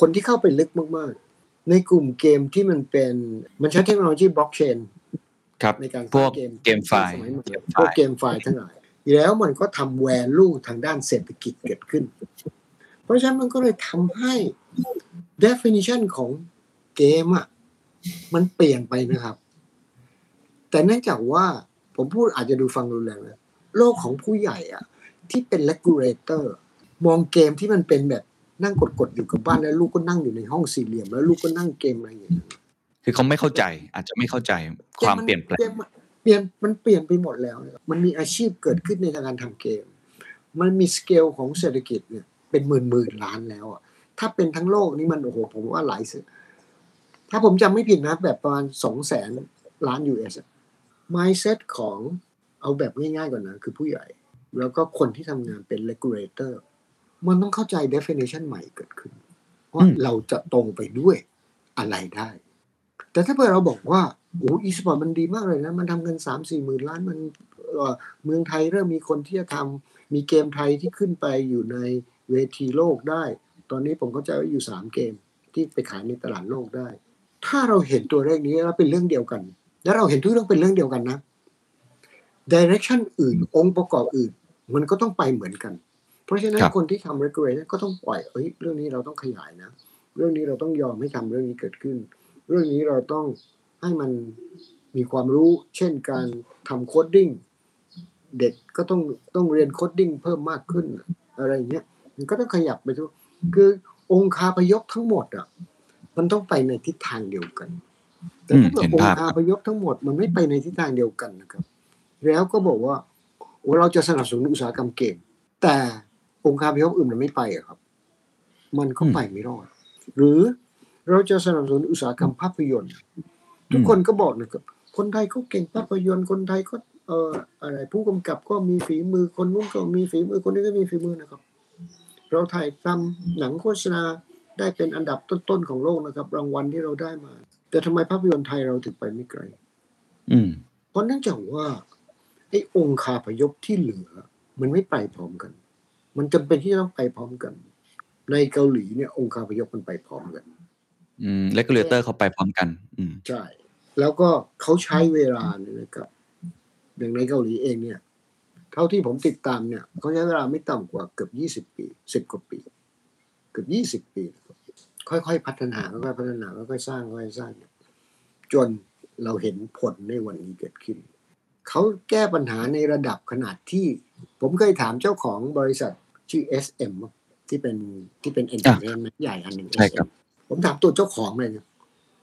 คนที่เข้าไปลึกมากๆ ในกลุ่มเกมที่มันเป็นมันใช้เทคโนโลยีบล็อกเชนครับในการพวกสร้างเกมไฟล์สมัยใหม่เกมไฟล์พวกเกมไฟล์ทั้งหลายแล้วมันก็ทำแวลูทางด้านเศรษฐกิจเกิดขึ้น เพราะฉะนั้นมันก็เลยทำให้ definition ของเกมอะมันเปลี่ยนไปนะครับ แต่เนื่องจากว่าผมพูดอาจจะดูฟังรุนแรงนะโลกของผู้ใหญ่อะ ที่เป็น regulator มองเกมที่มันเป็นแบบ นั่งกดๆอยู่กับบ้านแล้วลูกก็นั่งอยู่ในห้องสี่เหลี่ยม แล้วลูกก็นั่งเกมอะไรอย่างเงี้ยคือเขาไม่เข้าใจ อาจจะไม่เข้าใจความเปลี่ยนแปลงกมมันเปลี่ยนมันเปลี่ยนไปหมดแล้วนะครับมันมีอาชีพเกิดขึ้นในการทำเกม มันมีสเกลของเศรษฐกิจเนี่ยเป็นหมื่นหมื่นล้านแล้วอะถ้าเป็นทั้งโลกนี่มันโอ้โหผมว่าหลายสิถ้าผมจำไม่ผิดนะแบบประมาณสองแสนล้าน US อะ mindset ของเอาแบบง่ายๆก่อนนะ คือผู้ใหญ่ แล้วก็คนที่ทำงานเป็น regulator มันต้องเข้าใจ definition ใหม่เกิดขึ้น ว่าอืมเราจะตรงไปด้วยอะไรได้ แต่ถ้าเผื่อเราบอกว่าโอ้อีสปอร์ตมันดีมากเลยนะ มันทำเงินสามสี่หมื่นล้านมันเอ่อเมืองไทยเริ่มมีคนที่จะทำมีเกมไทยที่ขึ้นไปอยู่ในเวทีโลกได้ ตอนนี้ผมเข้าใจว่าอยู่สามเกมที่ไปขายในตลาดโลกได้ ถ้าเราเห็นตัวเลขนี้แล้วเป็นเรื่องเดียวกัน แล้วเราเห็นทุกเรื่องเป็นเรื่องเดียวกันนะดิเรกชันอื่น องค์ประกอบอื่น มันก็ต้องไปเหมือนกัน เพราะฉะนั้นครับคนที่ทำ regulation ก็ต้องปล่อยเอ้ยเรื่องนี้เราต้องขยายนะ เรื่องนี้เราต้องยอมให้ทำเรื่องนี้เกิดขึ้น เรื่องนี้เราต้องให้มันมีความรู้ เช่นการทำ coding เด็กก็ต้องต้องเรียน coding เพิ่มมากขึ้นอะไรอย่างเงี้ยมันก็ต้องขยับไปทุกคือองค์คาพยพทั้งหมดอะมันต้องไปในทิศทางเดียวกัน แต่ถ้าอืมเกิดเห็นองภาพค์คาพยพทั้งหมดมันไม่ไปในทิศทางเดียวกันนะครับ แล้วก็บอกว่าโอ้เราจะสนับสนุนอุตสาหกรรมเกมแต่ องค์คาพยพอื่นมันไม่ไปอะครับ มันก็ไปไม่รอดหรือเราจะสนับสนุนอุตสาหกรรมภาพยนตร์ ทุกคนก็บอกนะครับคนไทยก็เก่งภาพยนตร์คนไทยก็เอ่ออะไรผู้กำกับก็มีฝีมือคนนู้นก็มีฝีมือคนนี้ก็มีฝีมือนะครับ เราถ่ายทำหนังโฆษณาได้เป็นอันดับต้นๆของโลกนะครับ รางวัลที่เราได้มา แต่ทำไมภาพยนตร์ไทยเราถึงไปไม่ไกล อืมเพราะเนื่องจากว่าไอ้องค์คาพยพที่เหลือ มันไม่ไปพร้อมกัน มันจำเป็นที่จะต้องไปพร้อมกัน ในเกาหลีเนี่ยองค์คาพยพมันไปพร้อมกัน อืมเลกูเลเตอร์เขาไปพร้อมกัน อืมใช่ แล้วก็เขาใช้เวลาเนี่ยนะครับอย่างในเกาหลีเองเนี่ย เท่าที่ผมติดตามเนี่ยเขาใช้เวลาไม่ต่ำกว่าเกือบยี่สิบปีสิบกว่าปี เกือบยี่สิบปีนะครับค่อยๆพัฒนาค่อยๆพัฒนาค่อยๆสร้างค่อยๆสร้างเนี่ยจนเราเห็นผลในวันนี้เกิดขึ้น เขาแก้ปัญหาในระดับขนาดที่ ผมเคยถามเจ้าของบริษัท ชื่อ SM ที่เป็นที่เป็น entertainment ใหญ่อันหนึ่งใช่ครับผมถามตัวเจ้าของเลยนะ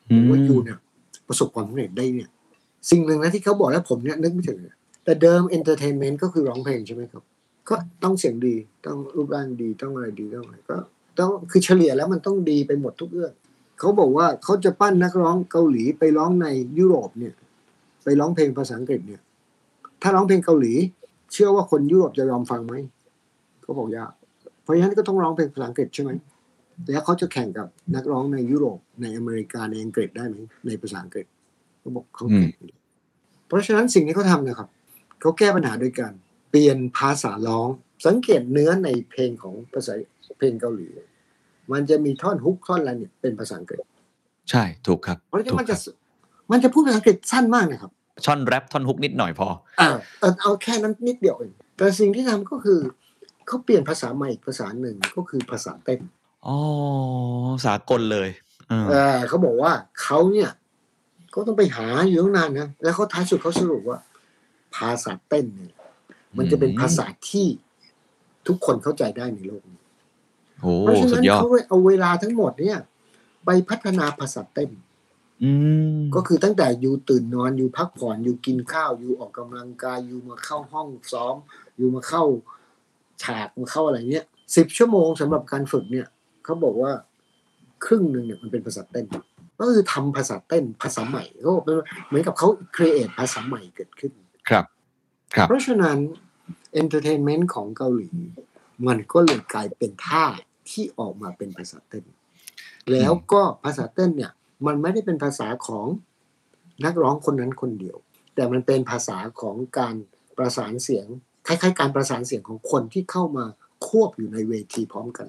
อืมว่า you เนี่ยประสบความสำเร็จได้เนี่ย สิ่งหนึ่งนะที่เขาบอกแล้วผมเนี่ยนึกไม่ถึงเลยแต่เดิม entertainment ก็คือร้องเพลงใช่ไหมครับ ก็ต้องเสียงดีต้องรูปร่างดีต้องอะไรดีต้องอะไรก็ต้องคือเฉลี่ยแล้วมันต้องดีไปหมดทุกเรื่องเขาบอกว่าเขาจะปั้นนักร้องเกาหลีไปร้องในยุโรปเนี่ย ไปร้องเพลงภาษาอังกฤษเนี่ย ถ้าร้องเพลงเกาหลี เชื่อว่าคนยุโรปจะยอมฟังไหม เขาบอกยากเพราะฉะนั้นก็ต้องร้องเพลงภาษาอังกฤษใช่ไหมแล้วเขาจะแข่งกับนักร้องในยุโรปในอเมริกาในอังกฤษได้ไหมในภาษาอังกฤษเขาบอกเขาแข่งเพราะฉะนั้นสิ่งที่เขาทำนะครับเขาแก้ปัญหาโดยการเปลี่ยนภาษาร้อง สังเกตเนื้อในเพลงของภาษาเพลงเกาหลีมันจะมีท่อนฮุกท่อนอะไรเนี่ยเป็นภาษาอังกฤษ ใช่ถูกครับเพราะฉะนั้ถูนกมันคจะรับมันจะพูดภาษาอังกฤษสั้นมากนะครับช่อนแรปท่อนฮุกนิดหน่อยพอเออเอาเอาแค่นั้นนิดเดียวเองแต่สิ่งที่ทำก็คือ เขาเปลี่ยนภาษาใหม่อีกภาษาหนึ่งก็คือภาษาเต้นอ๋อสากลเลยเออเออเขาบอกว่าเขาเนี่ยก็ต้องไปหาอยู่ตั้งนานนะแล้วเขาท้ายสุดเขาสรุปว่า ภาษาเต้นเนี่ยมันจะเป็นภาษาที่ทุกคนเข้าใจได้ในโลกนี้โอ้เพราะฉะสุนั้ดนยอดเขาเลยเอาเวลาทั้งหมดเนี่ย ไปพัฒนาภาษาเต้นอืมก็คือตั้งแต่อยู่ตื่นนอนอยู่พักผ่อนอยู่กินข้าวอยู่ออกกำลังกายอยู่มาเข้าห้องซ้อม อยู่มาเข้า ฉากมาเข้าอะไรเนี้ยสิบชั่วโมงสำหรับการฝึกเนี่ยเขาบอกว่าครึ่งหนึ่งเนี่ยมันเป็นภาษาเต้น ก็คือทำภาษาเต้นภาษาใหม่เขาบอกเป็นเหมือนกับเขา create ภาษาใหม่เกิดขึ้นครับครับ เพราะฉะนั้น entertainment ของเกาหลี มันก็เลยกลายเป็นท่าที่ออกมาเป็นภาษาเต้น แล้วก็ภาษาเต้นเนี่ย มันไม่ได้เป็นภาษาของนักร้องคนนั้นคนเดียว แต่มันเป็นภาษาของการประสานเสียง คล้ายๆ การประสานเสียงของคนที่เข้ามาควบอยู่ในเวทีพร้อมกัน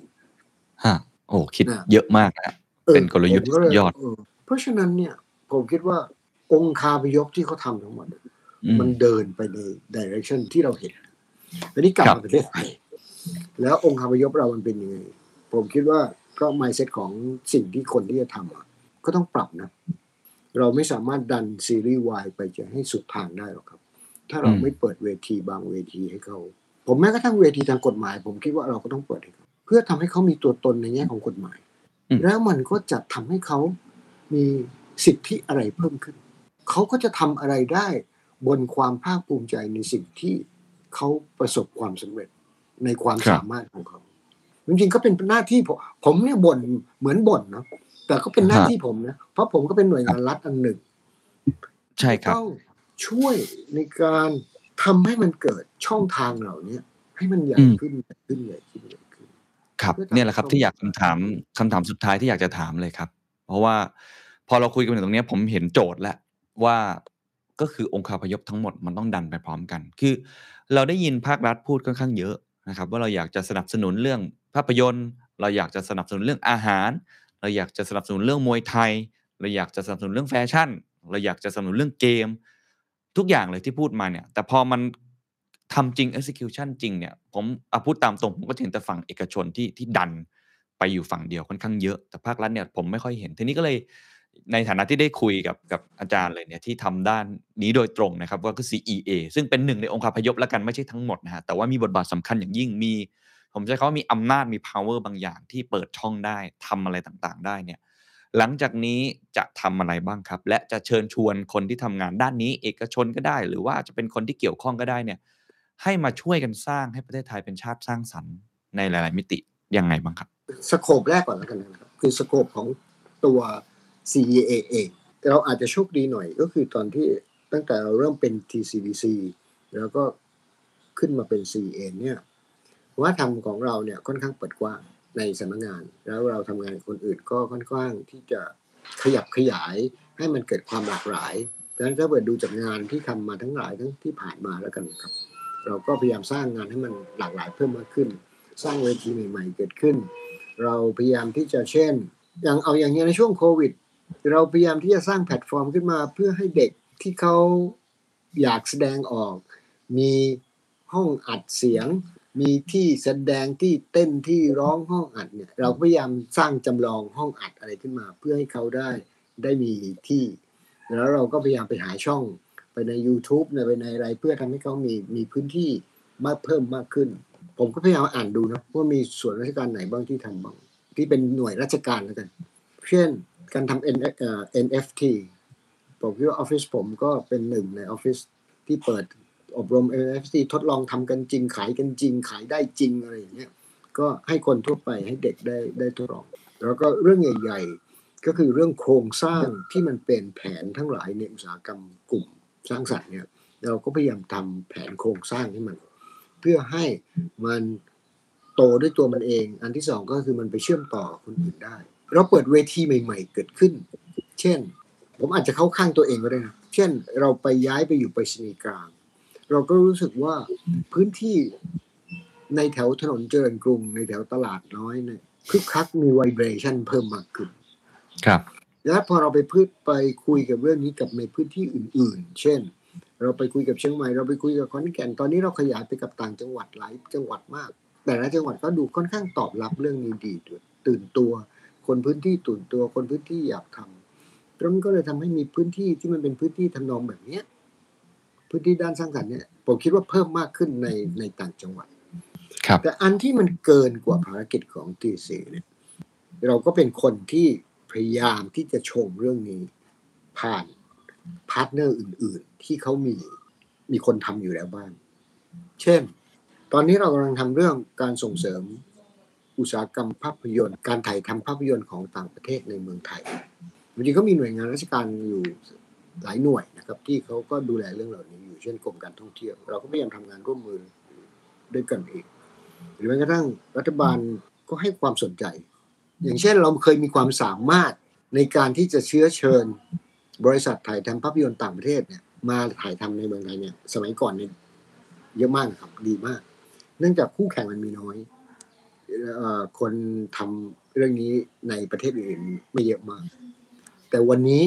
ฮะโอ้คิดน่ะเยอะมากนะออเป็นกลยุทธ์ผมก็เลยอดเเพราะฉะนั้นเนี่ยผมคิดว่าองค์คาพยพที่เขาทำทั้งหมดอืมมันเดินไปในดิเรกชันที่เราเห็นอันนี้กลับครับมาประเทศไทยแล้วองค์คาพยพเรามันเป็นยังไง ผมคิดว่าก็ไมเซ็ตของสิ่งที่คนที่จะทำอะก็ต้องปรับนะ เราไม่สามารถดันซีรีส์วายไปจะให้สุดทางได้หรอกครับ ถ้าเราอืมไม่เปิดเวทีบางเวทีให้เขา ผมแม้กระทั่งเวทีทางกฎหมาย ผมคิดว่าเราก็ต้องเปิดให้เขาเพื่อทำให้เขามีตัวตนในแง่ของกฎหมาย แล้วมันก็จะทำให้เขามีสิทธิอะไรเพิ่มขึ้น เขาก็จะทำอะไรได้บนความภาคภูมิใจในสิ่งที่เขาประสบความสำเร็จในความครับสามารถของเขาจริงๆก็เป็นหน้าที่ผมผมเนี่ยบ่นเหมือนบ่นเนาะแต่ก็เป็นหน้าที่ผมนะเพราะผมก็เป็นหน่วยงานรัฐอันหนึ่ง ใช่ครับต้อง ช่วยในการทำให้มันเกิดช่องทางเหล่านี้ให้มันใหญ่อืมขึ้นใหญ่ขึ้นใหญ่ขึ้นใหญ่ขึ้น ครับเพื่อทำเนี่ยแหละครับให้ที่อยากเขาคำถามคำถามสุดท้ายที่อยากจะถามเลยครับ เพราะว่าพอเราคุยกันถึงตรงเนี้ยผมเห็นโจทย์แล้วว่าก็คือองค์คาพยพทั้งหมดมันต้องดันไปพร้อมกัน คือ เราได้ยินภาครัฐพูดค่อนข้างเยอะนะครับ ว่าเราอยากจะสนับสนุนเรื่องภาพยนตร์ เราอยากจะสนับสนุนเรื่องอาหาร เราอยากจะสนับสนุนเรื่องมวยไทย เราอยากจะสนับสนุนเรื่องแฟชั่น เราอยากจะสนับสนุนเรื่องเกม ทุกอย่างเลยที่พูดมาเนี่ย แต่พอมันทำจริง execution จริงเนี่ย ผมเอาพูดตามตรง ผมก็เห็นแต่ฝั่งเอกชนที่ที่ดันไปอยู่ฝั่งเดียวค่อนข้างเยอะ แต่ภาครัฐเนี่ยผมไม่ค่อยเห็น ทีนี้ก็เลยในฐานะที่ได้คุยกับกับอาจารย์เลยเนี่ยที่ทำด้านนี้โดยตรงนะครับว่าก็ CEA ซึ่งเป็นหนึ่งในองค์คาพยพแล้วกันไม่ใช่ทั้งหมดนะฮะแต่ว่ามีบทบาทสำคัญอย่างยิ่งมี ผมใช้คำว่ามีอำนาจมี power บางอย่างที่เปิดช่องได้ทำอะไรต่างๆ ได้เนี่ย หลังจากนี้จะทำอะไรบ้างครับ และจะเชิญชวนคนที่ทำงานด้านนี้ เอกชนก็ได้ หรือว่าจะเป็นคนที่เกี่ยวข้องก็ได้เนี่ย ให้มาช่วยกันสร้างให้ประเทศไทยเป็นชาติสร้างสรรค์ในหลาย ๆ มิติยังไงบ้างครับสโคปแรกก่อนแล้วกันนะครับคือสโคปของตัว CEA เองเราอาจจะโชคดีหน่อยก็คือตอนที่ตั้งแต่เราเริ่มเป็น TCDC แล้วก็ขึ้นมาเป็น CEA เนี่ยว่าทำของเราเนี่ยค่อนข้างเปิดกว้าง ในสำนักงาน แล้วเราทำงานคนอื่นก็ค่อนข้างที่จะขยับขยายให้มันเกิดความหลากหลายดังนั้นถ้าเกิดดูจากงานที่ทำมาทั้งหลายทั้งที่ผ่านมาแล้วกันครับ เราก็พยายามสร้างงานให้มันหลากหลายเพิ่มมากขึ้น สร้างเวทีใหม่ๆเกิดขึ้น เราพยายามที่จะเช่น อย่างเอาอย่างเงี้ยในช่วงโควิด เราพยายามที่จะสร้างแพลตฟอร์มขึ้นมาเพื่อให้เด็กที่เขาอยากแสดงออก มีห้องอัดเสียง มีที่แสดงที่เต้นที่ร้องห้องอัดเนี่ย เราพยายามสร้างจำลองห้องอัดอะไรขึ้นมา เพื่อให้เขาได้ได้มีที่ แล้วเราก็พยายามไปหาช่องไปใน YouTube ในไปในอะไรเพื่อทำให้เขามีมีพื้นที่มากเพิ่มมากขึ้น ผมก็พยายามอ่านดูนะว่ามีส่วนราชการไหนบ้างที่ทำบ้างที่เป็นหน่วยราชการแล้วกัน เช่นการทำ N เอ่อ NFT ผมคิดว่าออฟฟิศผมก็เป็นหนึ่งในออฟฟิศที่เปิด อบรม NFT ทดลองทำกันจริง ขายกันจริง ขายได้จริงอะไรอย่างเงี้ยก็ให้คนทั่วไปให้เด็กได้ได้ทดลอง แล้วก็เรื่องใหญ่ ๆ ก็คือเรื่องโครงสร้างที่มันเป็นแผนทั้งหลายในอุตสาหกรรมกลุ่มสร้างสรรค์เนี่ยเราก็พยายามทำแผนโครงสร้างให้มัน เพื่อให้มันโตด้วยตัวมันเอง อันที่สองก็คือมันไปเชื่อมต่อคนอื่นได้ เราเปิดเวทีใหม่ ๆ เกิดขึ้น เช่น ผมอาจจะเข้าข้างตัวเองก็ได้นะ เช่น เราไปย้ายไปอยู่ไปรษณีย์กลาง เราก็รู้สึกว่าพื้นที่ในแถวถนนเจริญกรุง ในแถวตลาดน้อยเนี่ยคึกคักมีไวเบรชันเพิ่มมากขึ้น ครับ แล้วพอเราไปพืชไปคุยกับเรื่องนี้กับในพื้นที่อื่น ๆ เช่น เราไปคุยกับเชียงใหม่เราไปคุยกับขอนแก่นตอนนี้เราขยายไปกับต่างจังหวัดหลายจังหวัดมาก แต่ละจังหวัดก็ดูค่อนข้างตอบรับเรื่องนี้ดีด้วยตื่นตัว คนพื้นที่ตื่นตัวคนพื้นที่อยากทำแล้วมันก็เลยทำให้มีพื้นที่ที่มันเป็นพื้นที่ทำนองแบบเนี้ย พื้นที่ด้านสร้างสรรค์เนี่ยผมคิดว่าเพิ่มมากขึ้นในในต่างจังหวัดครับแต่อันที่มันเกินกว่าภารกิจของ TC เนี่ยเราก็เป็นคนที่พยายามที่จะชงเรื่องนี้ผ่าน partner อื่น ๆ ที่เขามีมีคนทำอยู่แล้วบ้าง เช่น ตอนนี้เรากำลังทำเรื่องการส่งเสริมอุตสาหกรรมภาพยนตร์ การถ่ายทำภาพยนตร์ของต่างประเทศในเมืองไทยจริงๆก็มีหน่วยงานราชการอยู่ หลายหน่วยนะครับ ที่เขาก็ดูแลเรื่องเหล่านี้อยู่เช่นกรมการท่องเที่ยว เราก็พยายามทำงานร่วมมือด้วยกันเองหรือแม้กระทั่งรัฐบาลก็ให้ความสนใจ อย่างเช่นเราเคยมีความสามารถในการที่จะเชื้อเชิญ บริษัทถ่ายทำภาพยนตร์ต่างประเทศเนี่ยมาถ่ายทำในเมืองไทยเนี่ยสมัยก่อนเนี่ยเยอะมากครับดีมาก เนื่องจากคู่แข่งมันมีน้อยคนทำเรื่องนี้ในประเทศอื่นไม่เยอะมาก แต่วันนี้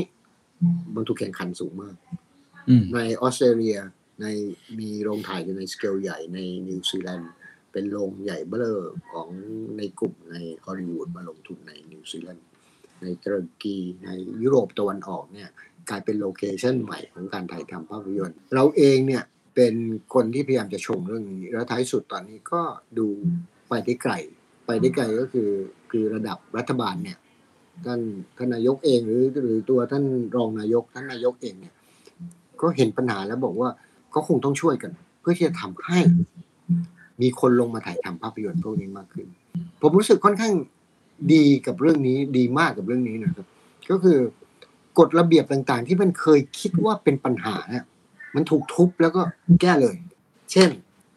มันถูกแข่งขันสูงมากอืมในออสเตรเลียในมีโรงถ่ายอยู่ในสเกลใหญ่ในนิวซีแลนด์เป็นโรงใหญ่เบ้อของในกลุ่มในฮอลลีวูดมาลงทุนในนิวซีแลนด์ในตุรกีในยุโรปตะวันออกเนี่ยกลายเป็น location ใหม่ของการถ่ายทำภาพยนตร์ เราเองเนี่ยเป็นคนที่พยายามจะชงเรื่องนี้ แล้วท้ายสุดตอนนี้ก็ดูไปได้ไกล ไปได้ไกลก็คือคือระดับรัฐบาลเนี่ย ท่านท่านนายกเองหรือหรือตัวท่านรองนายกท่านนายกเองเนี่ย ก็เห็นปัญหาแล้วบอกว่าก็คงต้องช่วยกัน เพื่อที่จะทำให้ มีคนลงมาถ่ายทำภาพยนตร์พวกนี้มากขึ้น ผมรู้สึกค่อนข้างดีกับเรื่องนี้ดีมากกับเรื่องนี้นะครับ ก็คือกฎระเบียบต่างๆ ที่มันเคยคิดว่าเป็นปัญหาเนี่ยมันถูกทุบแล้วก็แก้เลย เช่น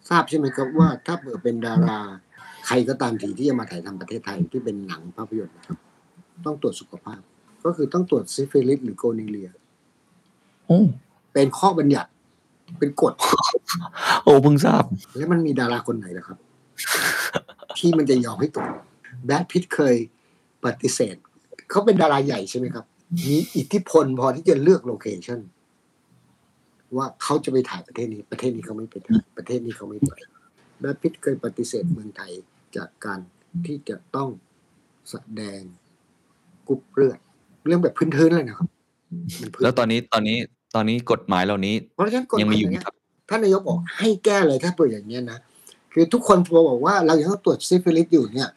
ทราบใช่ไหมครับว่าถ้าเปิดเป็นดารา ใครก็ตามทีที่จะมาถ่ายทำประเทศไทยที่เป็นหนังภาพยนตร์นะครับ ต้องตรวจสุขภาพ ก็คือต้องตรวจซิฟิลิสหรือ gonorrhea โอ้เป็นข้อบัญญัติ เป็นกฎโอ้เพิ่งทราบ แล้วมันมีดาราคนไหนล่ะครับ ที่มันจะยอมให้ตรวจ Brad Pitt เคยปฏิเสธ เขาเป็นดาราใหญ่ใช่ไหมครับ มีอิทธิพลพอที่จะเลือก location ว่าเขาจะไปถ่ายประเทศนี้ประเทศนี้เขาไม่ไปถ่ายประเทศนี้เขาไม่ไป Brad Pitt เคยปฏิเสธเมืองไทยจากการที่จะต้องแสดง กรุ๊ปเลือดเรื่องแบบพื้นๆเลยนะครับมันพื้นแล้วตอนนี้ตอนนี้ตอนนี้กฎหมายเหล่านี้เพราะฉะนั้นกฎหมายยังมีอยู่อย่ย่างไหมเงี้ยครับท่านนายกบอกให้แก้เลยถ้าเปิดอย่างเงี้ยนะคือทุกคนทัวร์บอกว่าเรายังต้องตรวจซิฟิลิสอยู่เนี่ย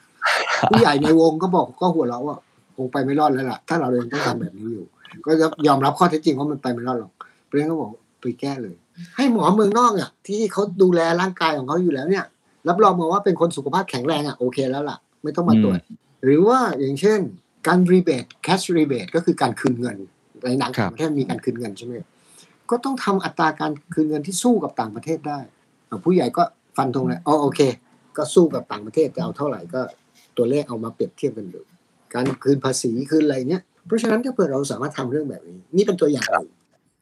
ผู้ใหญ่ในวงก็บอกก็หัวเราะว่าคงไปไม่รอดแล้วล่ะ ถ้าเรายังต้องทำแบบนี้อยู่ ก็จะยอมรับข้อเท็จจริงว่ามันไปไม่รอดหรอกเพราะฉะนั้นก็บอกไปแก้เลย ให้หมอเมืองนอกอะที่เขาดูแลร่างกายของเขาอยู่แล้วเนี่ย รับรองมาว่าเป็นคนสุขภาพแข็งแรงอะโอเคแล้วล่ะ ไม่ต้องมาตรวจ หรือว่าอย่างเช่น การรีเบท cash rebate ก็คือการคืนเงินในหนังครับประเทศมีการคืนเงินใช่ไหมก็ต้องทำอัตราการคืนเงินที่สู้กับต่างประเทศได้อะผู้ใหญ่ก็ฟันธงเลยอ๋อโอเค ก็สู้กับต่างประเทศจะเอาเท่าไหร่ก็ตัวเลขเอามาเปรียบเทียบกันดูการคืนภาษีคืนอะไรเนี้ยเพราะฉะนั้นถ้าเกิดเราสามารถทำเรื่องแบบนี้ นี่เป็นตัวอย่างหนึ่ง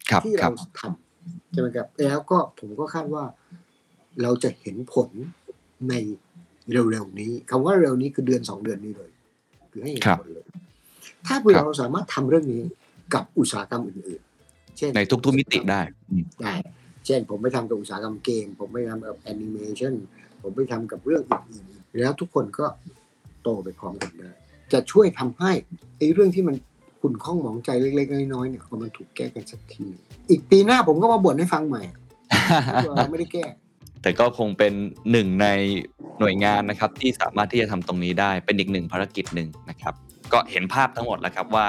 ครับที่ครัเราบทำใช่ไหมครับแล้วก็ผมก็คาดว่าเราจะเห็นผลในเร็วๆนี้คำว่าเร็วนี้คือเดือนสองเดือนนี้เลย คือให้เห็นครับผลเลย ถ้าเผื่อครับเราสามารถทำเรื่องนี้กับอุตสาหกรรมอื่นๆ เช่น ในทุกๆมิติได้อืมได้เช่น ผมไปทำกับอุตสาหกรรมเกม ผมไปทำกับแอนิเมชันผมไปทำกับเรื่องอื่นๆ แล้วทุกคนก็โตไปพร้อมกันได้ จะช่วยทำให้ไอ้เรื่องที่มันขุ่นข้องหมองใจเล็กๆน้อยๆเนี่ยมันถูกแก้กันสักที อีกปีหน้าผมก็มาบ่นให้ฟังใหม่เราไม่ได้แก้ แต่ก็คงเป็นหนึ่งในหน่วยงานนะครับที่สามารถที่จะทำตรงนี้ได้เป็นอีกหนึ่งภารกิจหนึ่งนะครับ ก็เห็นภาพทั้งหมดแล้วครับว่า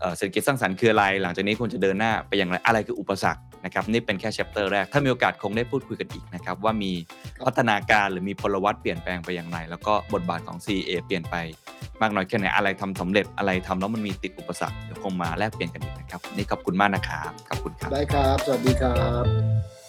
เอ่อเศรษฐกิจสร้างสรรค์คืออะไร หลังจากนี้ควรจะเดินหน้าไปอย่างไรอะไรคืออุปสรรคนะครับนี่เป็นแค่ chapter แรก ถ้ามีโอกาสคงได้พูดคุยกันอีกนะครับว่ามีครับพัฒนาการหรือมีพลวัตเปลี่ยนแปลงไปอย่างไร แล้วก็บทบาทของ CA เปลี่ยนไป มากน้อยแค่ไหนอะไรทำสำเร็จอะไรทำแล้วมันมีติดอุปสรรคเดี๋ยวคงมาแลกเปลี่ยนกันอีกนะครับนี่ขอบคุณมากนะครับขอบคุณครับได้ครับ สวัสดีครับ